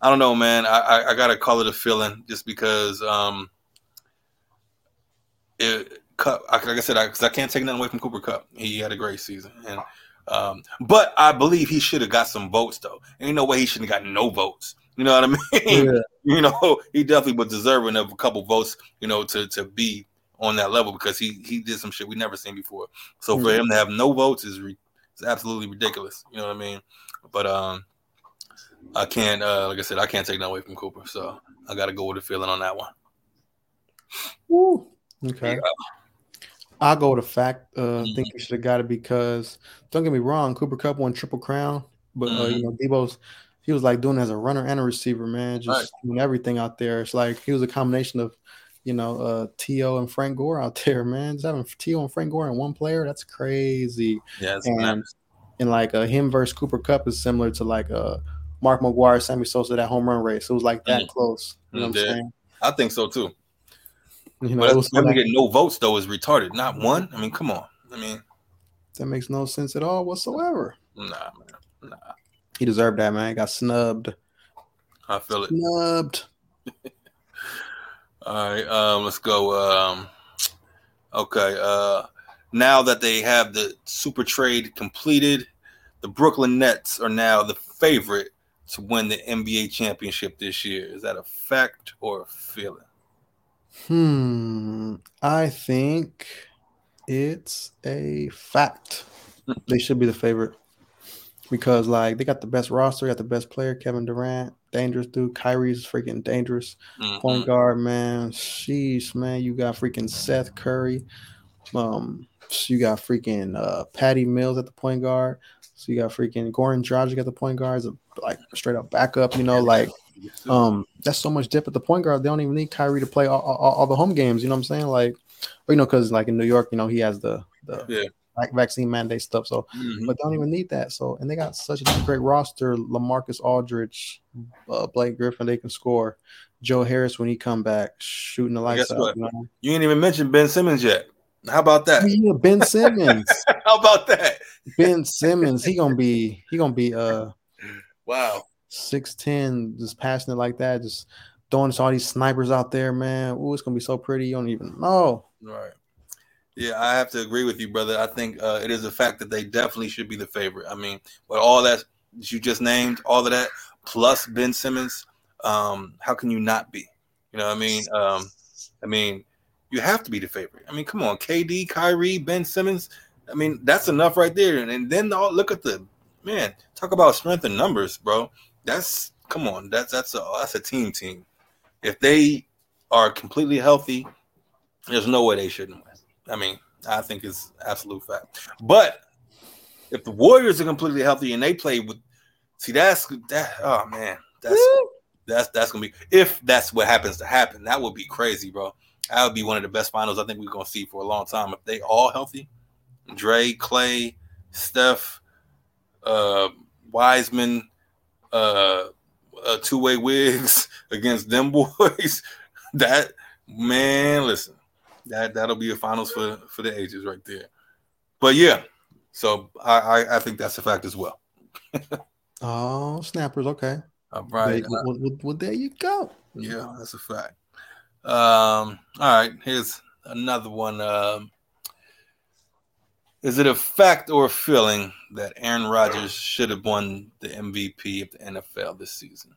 I don't know, man. I, I, I gotta call it a feeling just because um it Kupp like I said, I, because I, can't take nothing away from Cooper Kupp. He had a great season, and um, but I believe he should have got some votes though. Ain't no way he shouldn't have got no votes. You know what I mean? Yeah. you know, he definitely was deserving of a couple votes. You know, to to be on that level because he he did some shit we never seen before. So for him to have no votes is re- is absolutely ridiculous. You know what I mean? But um, I can't, uh, like I said, I can't take that away from Cooper. So I got to go with the feeling on that one. Woo. Okay. Yeah. I'll go with the fact. Uh, mm-hmm. think you should have got it because don't get me wrong, Cooper Kupp won triple crown, but mm-hmm. uh, you know Deebo's he was like doing as a runner and a receiver, man, just right. doing everything out there. It's like he was a combination of you know uh T.O. and Frank Gore out there, man. Just having T.O. and Frank Gore in one player, that's crazy. Yeah, and. And like uh, him versus Cooper Kupp is similar to like uh Mark McGwire, Sammy Sosa that home run race. It was like that mm-hmm. close. You know what I'm saying? I think so too. You know, but him to get no votes though is retarded. Not one. I mean, come on. I mean, that makes no sense at all whatsoever. Nah, man. Nah. He deserved that, man. Got snubbed. I feel it. Snubbed. all right, um, let's go. Um, okay, uh, now that they have the super trade completed, the Brooklyn Nets are now the favorite to win the NBA championship this year. Is that a fact or a feeling? Hmm. I think it's a fact. they should be the favorite because, like, they got the best roster, got the best player, Kevin Durant, dangerous dude. Kyrie's freaking dangerous mm-hmm. point guard, man. Sheesh, man. You got freaking Seth Curry. Um, you got freaking uh, Patty Mills at the point guard. So you got freaking Goran Dragic at the point guard, like straight up backup. You know, like um, that's so much depth at the point guard. They don't even need Kyrie to play all, all, all the home games. You know what I'm saying? Like, you know, because like in New York, you know, he has the the yeah. like vaccine mandate stuff. So, mm-hmm. but they don't even need that. So, and they got such a great roster: LaMarcus Aldridge, uh, Blake Griffin. They can score. Joe Harris when he come back, shooting the lights out. You, know? you ain't even mentioned Ben Simmons yet. How about that? Yeah, Ben Simmons. How about that? Ben Simmons. He gonna be. He gonna be. Uh. Wow. Six ten, just passing it like that, just throwing all these snipers out there, man. Ooh, it's gonna be so pretty. You don't even know. Right. Yeah, I have to agree with you, brother. I think uh, it is a fact that they definitely should be the favorite. I mean, with all that you just named, all of that, plus Ben Simmons, um, how can you not be? You know what I mean? Um, I mean, you have to be the favorite. I mean, come on, KD, Kyrie, Ben Simmons. I mean, that's enough right there. And, and then all, look at the man. Talk about strength in numbers, bro. That's come on. That's that's a that's a team team. If they are completely healthy, there's no way they shouldn't win. I mean, I think it's absolute fact. But if the Warriors are completely healthy and they play with, see, that's that. Oh man, that's Woo! that's that's gonna be if that's what happens to happen. That would be crazy, bro. That would be one of the best finals I think we're gonna see for a long time. If they all healthy, Dre, Klay, Steph, uh, Wiseman, uh, uh two way wigs against them boys. that man, listen, that that'll be a finals for for the ages right there. But yeah, so I I, I think that's a fact as well. oh, snappers, okay. All right. Well, well, well, well, there you go. Yeah, that's a fact. Um, all right, here's another one. Um, is it a fact or a feeling that Aaron Rodgers should have won the MVP of the NFL this season?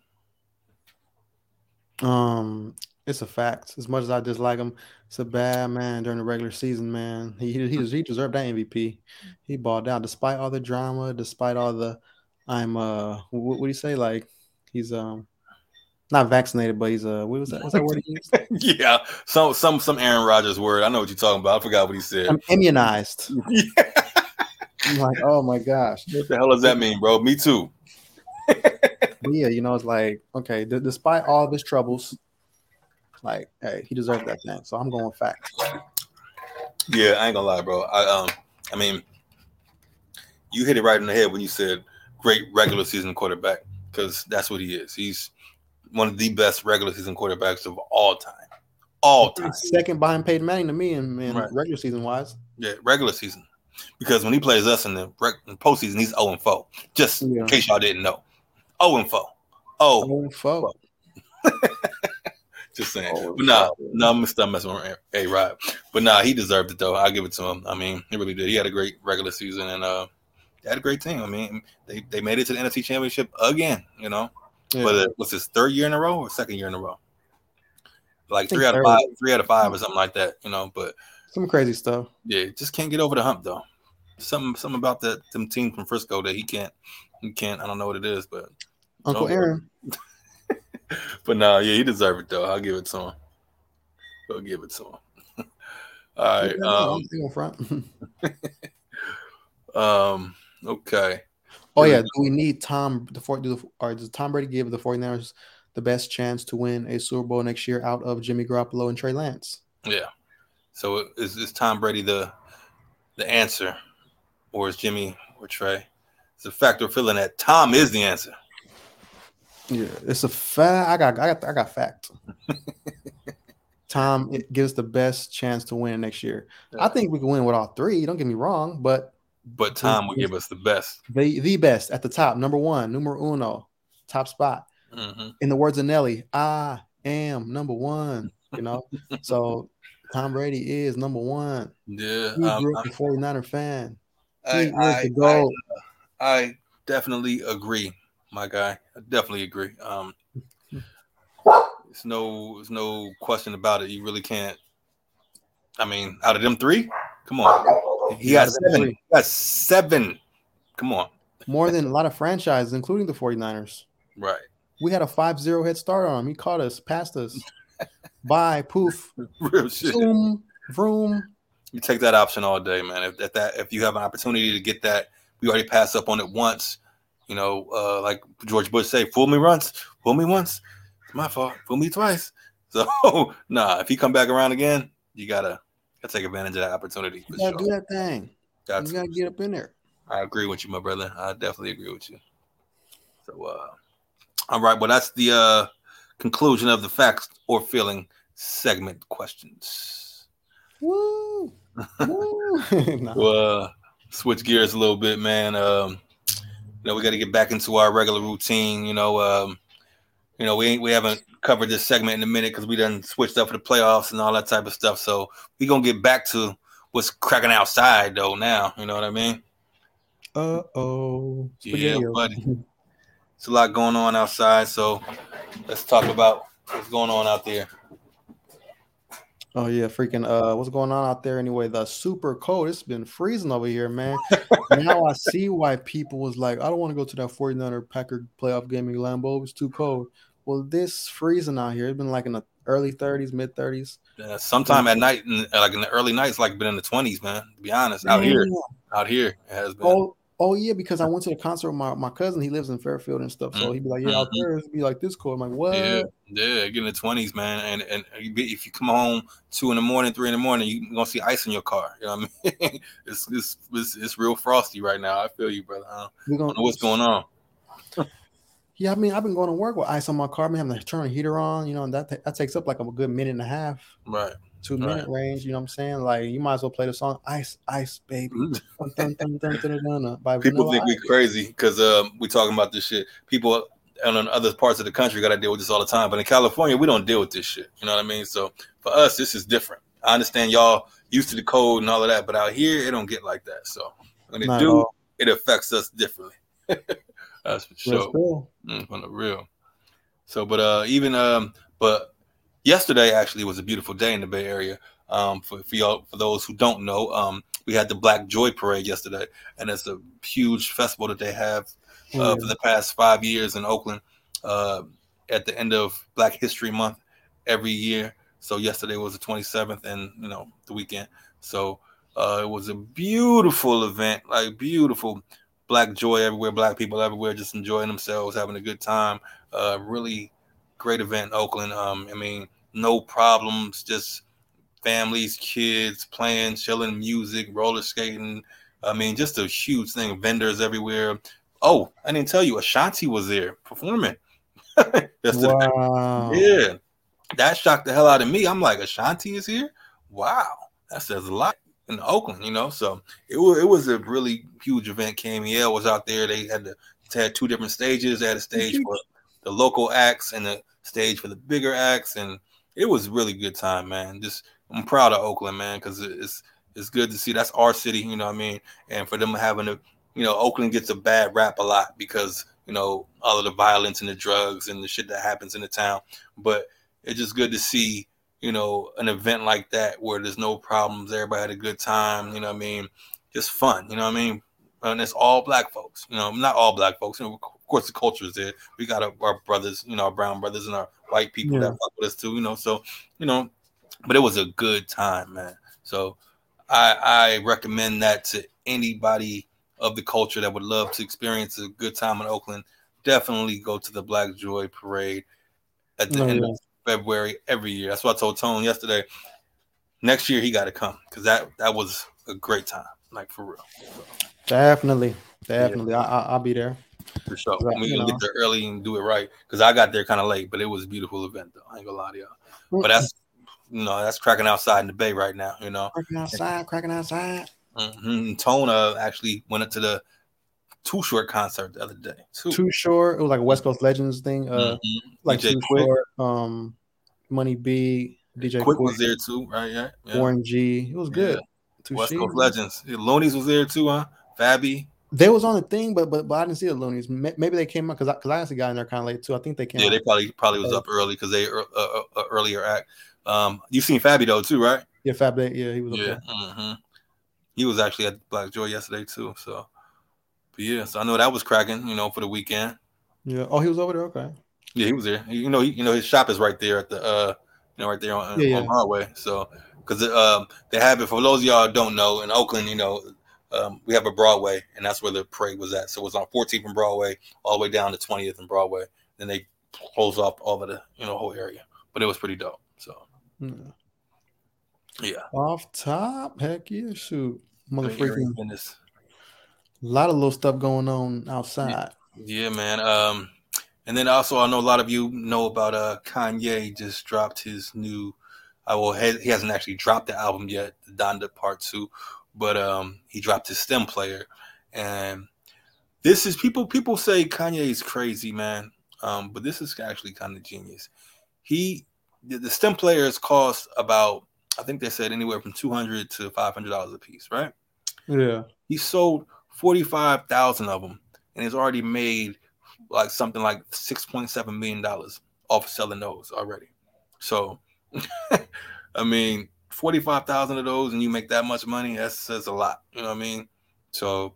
Um, it's a fact. As much as I dislike him, it's a bad man during the regular season. Man, he he he deserved that MVP. He balled out despite all the drama, despite all the I'm uh what, what do you say like he's um not vaccinated, but he's uh what was that? What's that word he used? yeah, some some some Aaron Rodgers word. I know what you're talking about. I forgot what he said. I'm immunized. yeah. I'm like, oh my gosh. What the hell does that mean, bro? Me too. yeah, you know, it's like, okay, d- despite all of his troubles, like, hey, he deserved that thing. So I'm going fact. Yeah, I ain't gonna lie, bro. I um I mean you hit it right in the head when you said great regular season quarterback, because that's what he is. He's one of the best regular season quarterbacks of all time. All time. Second behind Peyton Manning to me and right. regular season wise. Yeah, regular season. Because when he plays us in the in postseason, he's 0 and 4. Just yeah. in case y'all didn't know. 0 and 4. Oh, 0 and 4. Just saying. Oh, but nah, no, nah, I'm still messing with A Rod. But nah, he deserved it though. I'll give it to him. I mean, he really did. He had a great regular season and uh they had a great team. I mean, they, they made it to the NFC championship again, you know. Yeah. But it was his third year in a row or second year in a row? Like three out of five, three out of five or something like that, you know. But some crazy stuff. Yeah, just can't get over the hump though. Something something about that them team from Frisco that he can't he can't. I don't know what it is, but Uncle Aaron. but no, yeah, he deserved it though. I'll give it to him. I'll give it to him. All right. Um, um. Okay. Oh yeah, do we need Tom the do the, or does Tom Brady give the 49ers the best chance to win a Super Bowl next year out of Jimmy Garoppolo and Trey Lance? Yeah. So is, is Tom Brady the the answer, or is Jimmy or Trey? It's a fact we're feeling that Tom is the answer. Yeah, it's a fact. I got, I got, I got fact. Tom it gives the best chance to win next year. Yeah. I think we can win with all three. Don't get me wrong, but but Tom will give us the best. The the best at the top, number one, numero uno, top spot. Mm-hmm. In the words of Nelly, I am number one. You know, so Tom Brady is number one. Yeah, he grew up a 49er fan. I, I, I, I, definitely agree, my guy. I definitely agree. Um, there's no, there's no question about it. You really can't. I mean, out of them three, come on. He got seven. He got seven. Come on. More than a lot of franchises, including the 49ers. Right. We had a 5-0 head start on him. He caught us, passed us. Bye, poof. Real shit. Zoom, vroom. You take that option all day, man. If, if that if you have an opportunity to get that, we already passed up on it once. You know, uh, like George Bush say, fool me once, fool me once. It's my fault. Fool me twice. So nah, if he come back around again, you gotta gotta take advantage of that opportunity. You gotta sure. do that thing. Got you gotta get up in there. I agree with you, my brother. I definitely agree with you. So, uh, all right. Well, that's the uh, conclusion of the facts or feeling segment questions. Woo! Woo! Well, uh, switch gears a little bit, man. Um, you know, we got to get back into our regular routine. You know, um, you know, we ain't we haven't covered this segment in a minute because we done switched up for the playoffs and all that type of stuff. So we gonna get back to what's cracking outside though now. You know what I mean? Uh oh. Yeah, buddy. It's a lot going on outside, so let's talk about what's going on out there. Oh yeah, freaking uh what's going on out there anyway? The super cold. It's been freezing over here, man. now I see why people was like, I don't want to go to that 49er Packer playoff game in Lambeau. It's too cold. Well, this freezing out here. It's been like in the early 30s, mid 30s. Yeah, sometime at night, like in the early nights, like been in the 20s, man. To be honest, out yeah. here, out here, it has been. Oh, oh yeah, because I went to the concert with my, my cousin. He lives in Fairfield and stuff. So mm-hmm. he'd be like, yeah, out mm-hmm. there it'd be like this cold. I'm like, what? Yeah, yeah, get in the 20s, man. And and if you come home two in the morning, three in the morning, you're gonna see ice in your car. You know what I mean? it's, it's, it's it's real frosty right now. I feel you, brother. I don't, gonna, know what's going on. Yeah, I mean, I've been going to work with ice on my car. I mean, having to turn the heater on, you know, and that that takes up like a good minute and a half. Right. Two minute right. range, you know what I'm saying? Like you might as well play the song Ice, Ice, baby. People think we crazy because um, we talking about this shit. People and in other parts of the country got to deal with this all the time. But in California, we don't deal with this shit. You know what I mean? So for us, this is different. I understand y'all used to the code and all of that, but out here, it don't get like that. So when it Not do, it affects us differently. That's for sure. Mm, on the real. So, but uh, even um, but yesterday actually was a beautiful day in the Bay Area. Um, for for y'all, for those who don't know, um, we had the Black Joy Parade yesterday, and it's a huge festival that they have uh, mm. for the past five years in Oakland. Uh, at the end of Black History Month every year. So yesterday was the 27th, and you know the weekend. So uh, it was a beautiful event, like beautiful black joy everywhere, black people everywhere, just enjoying themselves, having a good time. Uh, really great event in Oakland. Um, I mean, no problems, just families, kids playing, chilling, music, roller skating. I mean, just a huge thing. Vendors everywhere. Oh, I didn't tell you, Ashanti was there performing. wow. Yeah, that shocked the hell out of me. I'm like, Ashanti is here. Wow, that says a lot in Oakland, you know. So it was it was a really huge event. KMEL was out there. They had to they had two different stages. They had a stage mm-hmm. for the local acts and a stage for the bigger acts, and it was really good time, man. Just I'm proud of Oakland, man, because it's it's good to see that's our city, you know what I mean, and for them having a you know Oakland gets a bad rap a lot because you know all of the violence and the drugs and the shit that happens in the town, but it's just good to see you know, an event like that where there's no problems, everybody had a good time, you know what I mean? Just fun, you know what I mean? And it's all black folks, you know, not all black folks. You know, of course, the culture is there. We got our, our, brothers, you know, our brown brothers and our white people yeah. that fuck with us too, you know. So, you know, but it was a good time, man. So I, I recommend that to anybody of the culture that would love to experience a good time in Oakland. Definitely go to the Black Joy Parade at the oh, end yeah. of February every year. That's what I told Tone yesterday. Next year he got to come because that that was a great time, like for real. Definitely, definitely, yeah. I, will be there. For sure, we can get there early and do it right because I got there kind of late, but it was a beautiful event though. I ain't gonna lie to y'all. Mm-hmm. But that's you know that's cracking outside in the bay right now. You know, cracking outside, cracking outside. Mm-hmm. Tone uh, actually went up to the too Short concert the other day. Too, too Short. It was like a West Coast Legends thing. Uh, mm-hmm. like DJ Too Quick. Short, um, Money B, DJ Quik, Quick, was there too, right? Yeah. yeah. Warren G. It was good. Yeah. West Coast Legends. Luniz was there too, huh? Fabi. They was on the thing, but but, but I didn't see the Luniz. Maybe they came up because I, cause I actually got in there kind of late too. I think they came. Yeah, they probably probably was up early because they uh, uh, uh, earlier act. Um, you seen Fabi though too, right? Yeah, Fabi. Yeah, he was. Yeah. Mm-hmm. He was actually at Black Joy yesterday too. So but yeah, so I know that was cracking, you know, for the weekend. Yeah. Oh, he was over there. Okay. Yeah, he was there. You know, he, you know, his shop is right there at the, uh, you know, right there on, yeah, on yeah. Broadway. So, because um, they have it for those of y'all don't know in Oakland, you know, um, we have a Broadway, and that's where the parade was at. So it was on 14th and Broadway, all the way down to 20th and Broadway. Then they close off all of the you know whole area, but it was pretty dope. So. Yeah. yeah. Off top, heck yeah, shoot, motherfucking a lot of little stuff going on outside. Yeah, man. Um, and then also I know a lot of you know about uh Kanye just dropped his new. Uh, well, he hasn't actually dropped the album yet, the Donda Part Two, but um, he dropped his stem player, and this is people. People say Kanye is crazy, man. Um, but this is actually kind of genius. He the, the stem players cost about I think they said anywhere from two hundred to five hundred dollars a piece, right? Yeah. He sold forty-five thousand of them, and he's already made like something like six point seven million dollars off of selling those already. So, I mean, forty-five thousand of those, and you make that much money. That says a lot. You know what I mean? So,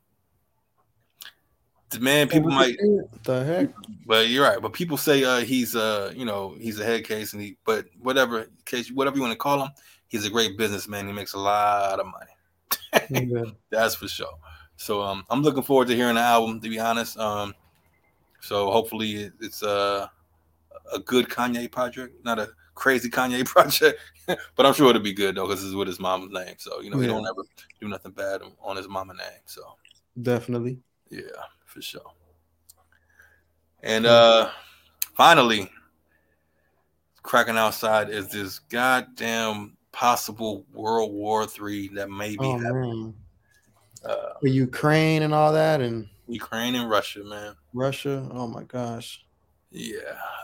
man, people might the heck. But you're right. But people say uh, he's uh, you know, he's a head case, and he. But whatever case, whatever you want to call him, he's a great businessman. He makes a lot of money. Yeah. That's for sure. So um, I'm looking forward to hearing the album. To be honest, um, so hopefully it, it's uh, a good Kanye project, not a crazy Kanye project, but I'm sure it'll be good though because it's with his mom's name. So you know he don't ever do nothing bad on his mama name. So Definitely. yeah, for sure. And uh finally, cracking outside is this goddamn possible World War Three that may be Oh happening. Uh, Ukraine and all that and Ukraine and Russia, man. Russia. Oh my gosh. Yeah.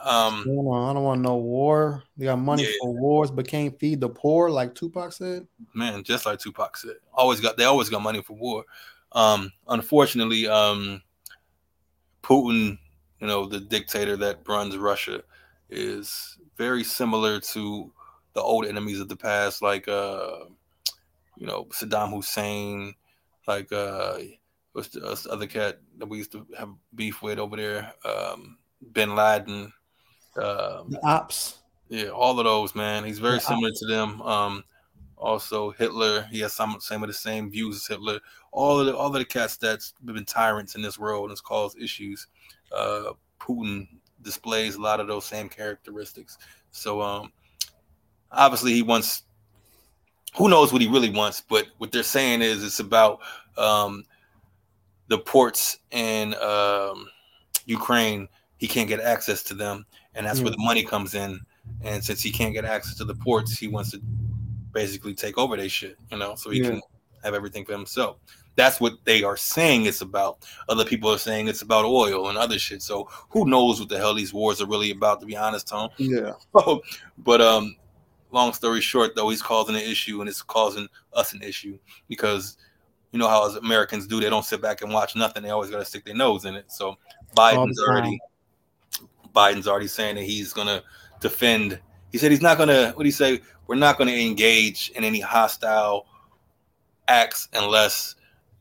Um I don't, want, I don't want no war. They got money Yeah. for wars, but can't feed the poor, like Tupac said. man, just like Tupac said, always got they always got money for war. Um, unfortunately, um, Putin, you know, the dictator that runs Russia, is very similar to the old enemies of the past, like uh, you know, Saddam Hussein, like uh, what's the what's the other cat that we used to have beef with over there, um, Bin Laden. Um, The ops. yeah, all of those, man. He's very I- similar to them. Um, also Hitler, he has some some of the same views as Hitler. All of the all of the cats that's been tyrants in this world and has caused issues. Uh, Putin displays a lot of those same characteristics. So um, obviously he wants. Who knows what he really wants? But what they're saying is it's about um, the ports in um, Ukraine. He can't get access to them, and that's where the money comes in. And since he can't get access to the ports, he wants to basically take over their shit, you know, so he Yeah. can have everything for himself. That's what they are saying it's about. Other people are saying it's about oil and other shit. So who knows what the hell these wars are really about, to be honest, Tom. Yeah. but um, long story short, though, he's causing an issue and it's causing us an issue because you know how as Americans do, they don't sit back and watch nothing. They always got to stick their nose in it. So Biden's already Biden's already saying that he's gonna defend. He said he's not gonna. What do you say? We're not gonna engage in any hostile acts unless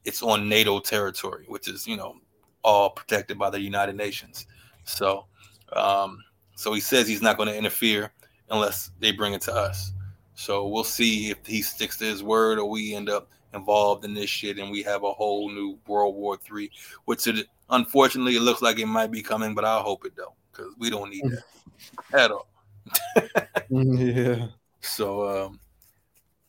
it's on NATO territory, which is you know all protected by the United Nations. So, um, so he says he's not going to interfere unless they bring it to us. So we'll see if he sticks to his word or we end up involved in this shit and we have a whole new World War Three, which it, unfortunately it looks like it might be coming, but I hope it don't because we don't need that at all. Yeah. So, um,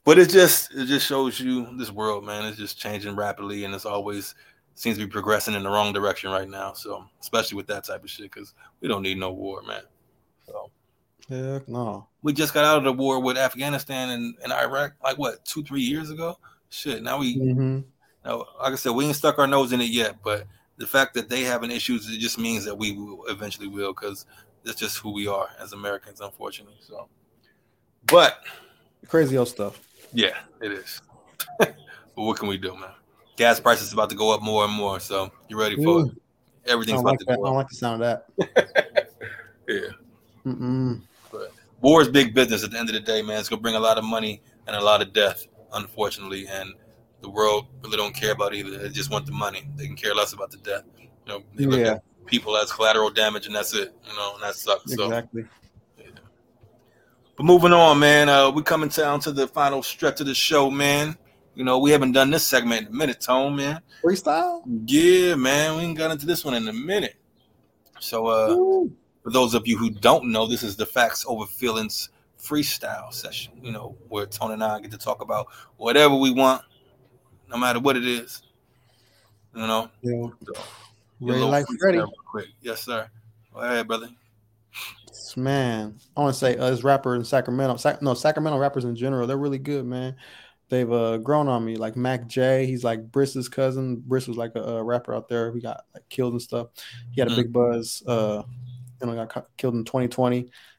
but it just it just shows you this world, man, is just changing rapidly, and it's always seems to be progressing in the wrong direction right now. So, especially with that type of shit, because we don't need no war, man. So, Heck no. we just got out of the war with Afghanistan and, and Iraq, like what two, three years ago. Shit, now we hmm now, like I said, we ain't stuck our nose in it yet, but the fact that they having issues, it just means that we will eventually will, because that's just who we are as Americans, unfortunately. So, but Crazy old stuff. yeah, it is. but what can we do, man? Gas prices about to go up more and more, so you ready for it? Mm. I Everything's about like to that. I don't like the sound of that. Yeah, Mm-mm. war is big business. At the end of the day, man, it's gonna bring a lot of money and a lot of death, unfortunately. And the world really don't care about either. They just want the money. They can care less about the death. You know, they look Yeah. at people as collateral damage, and that's it. You know, and that sucks. So. Exactly. But moving on, man. Uh, we coming down to the final stretch of the show, man. You know, we haven't done this segment in a minute, Tone, man. Freestyle. Yeah, man. We ain't got into this one in a minute. So, uh, Woo. for those of you who don't know, this is the Facts Over Feelings freestyle session, you know, where Tony and I get to talk about whatever we want, no matter what it is. You know, Yeah. Your Ready like Freddy. quick. Yes, sir. Go ahead, brother. Man, I want to say uh, this rapper in Sacramento, Sac- no Sacramento rappers in general, they're really good, man. They've uh, grown on me. Like Mac J, he's like Briss's cousin. Briss was like a, a rapper out there. He got like killed and stuff. He had a Mm. big buzz. Uh, you know, got cu- killed in 2020.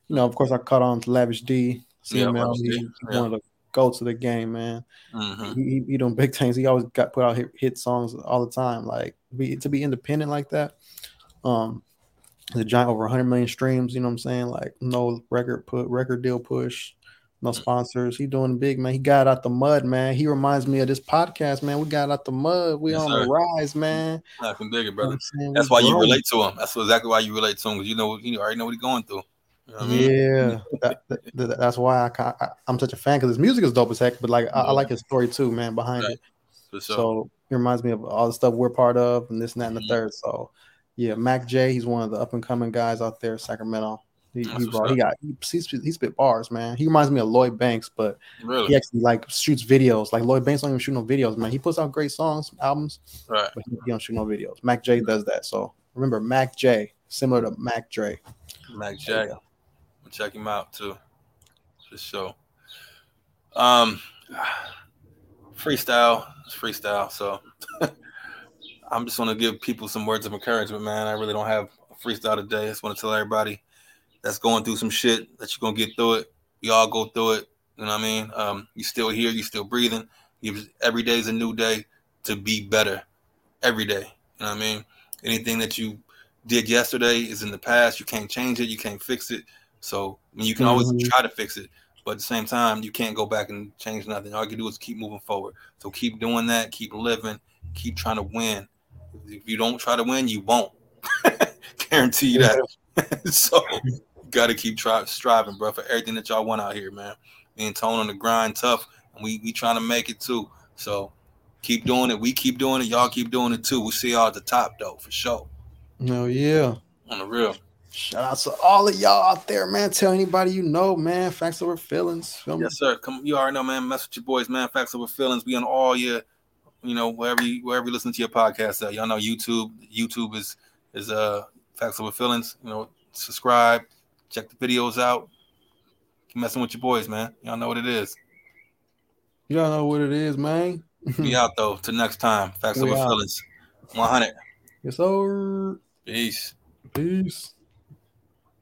You know, of course, I caught on to Lavish D, Yeah, CML. Lavish D, He- he's yeah. one of the go to the game, man. Mhm. He, he, he doing big things. He always got put out hit, hit songs all the time. Like be, to be independent like that. Um, the giant over 100 million streams. You know what I'm saying? Like no record put record deal push, no Mm. sponsors. He doing big, man. He got out the mud, man. He reminds me of this podcast, man. We got out the mud. We Yes, on sir. the rise, man. I can dig it, You know brother. That's We why you relate to him. That's exactly why you relate to him because you know you already know what he's going through. You know I mean? Yeah, that, that- that- that's why I, I'm such a fan because his music is dope as heck. But like I, I like his story too, man, behind Right. it. Sure. So it reminds me of all the stuff we're part of and this and that and the Mhm. third. So yeah, Mac J, he's one of the up and coming guys out there, in Sacramento. He, he, brought, he got he, he, spit, he spit bars, man. He reminds me of Lloyd Banks, but really? he actually like shoots videos. Like Lloyd Banks don't even shoot no videos, man. He puts out great songs, albums, Right. but he, he don't shoot no videos. Mac J does that. So remember Mac J, similar to Mac Dre. Mac There Check him out too. For sure. Um freestyle. It's freestyle. So I'm just gonna give people some words of encouragement, man. I really don't have a freestyle today. I just want to tell everybody that's going through some shit that you're gonna get through it. We all go through it. You know what I mean? Um, you still here, you still breathing. You every day is a new day to be better. Every day. You know what I mean? Anything that you did yesterday is in the past. You can't change it, you can't fix it. So I mean, you can always Mhm. try to fix it, but at the same time, you can't go back and change nothing. All you can do is keep moving forward. So keep doing that, keep living, keep trying to win. If you don't try to win, you won't. Guarantee you that. so you got to keep try, striving, bro, for everything that y'all want out here, man. Me and Tone on the grind, tough, and we we trying to make it too. So keep doing it. We keep doing it. Y'all keep doing it too. We'll see y'all at the top though, for sure. No, yeah. On the real. Shout out to all of y'all out there, man. Tell anybody you know, man. Facts over feelings. Feel? Yes, sir. Come, you already know, man. Mess with your boys, man. Facts over feelings. We on all your, you know, wherever you wherever you listen to your podcast. At. Y'all know YouTube. YouTube is is uh facts over feelings. You know, subscribe, check the videos out. Keep messing with your boys, man. Y'all know what it is. Y'all know what it is, man. We out though. Till next time. Facts We over out. feelings. One hundred. yes, sir. Peace. Peace.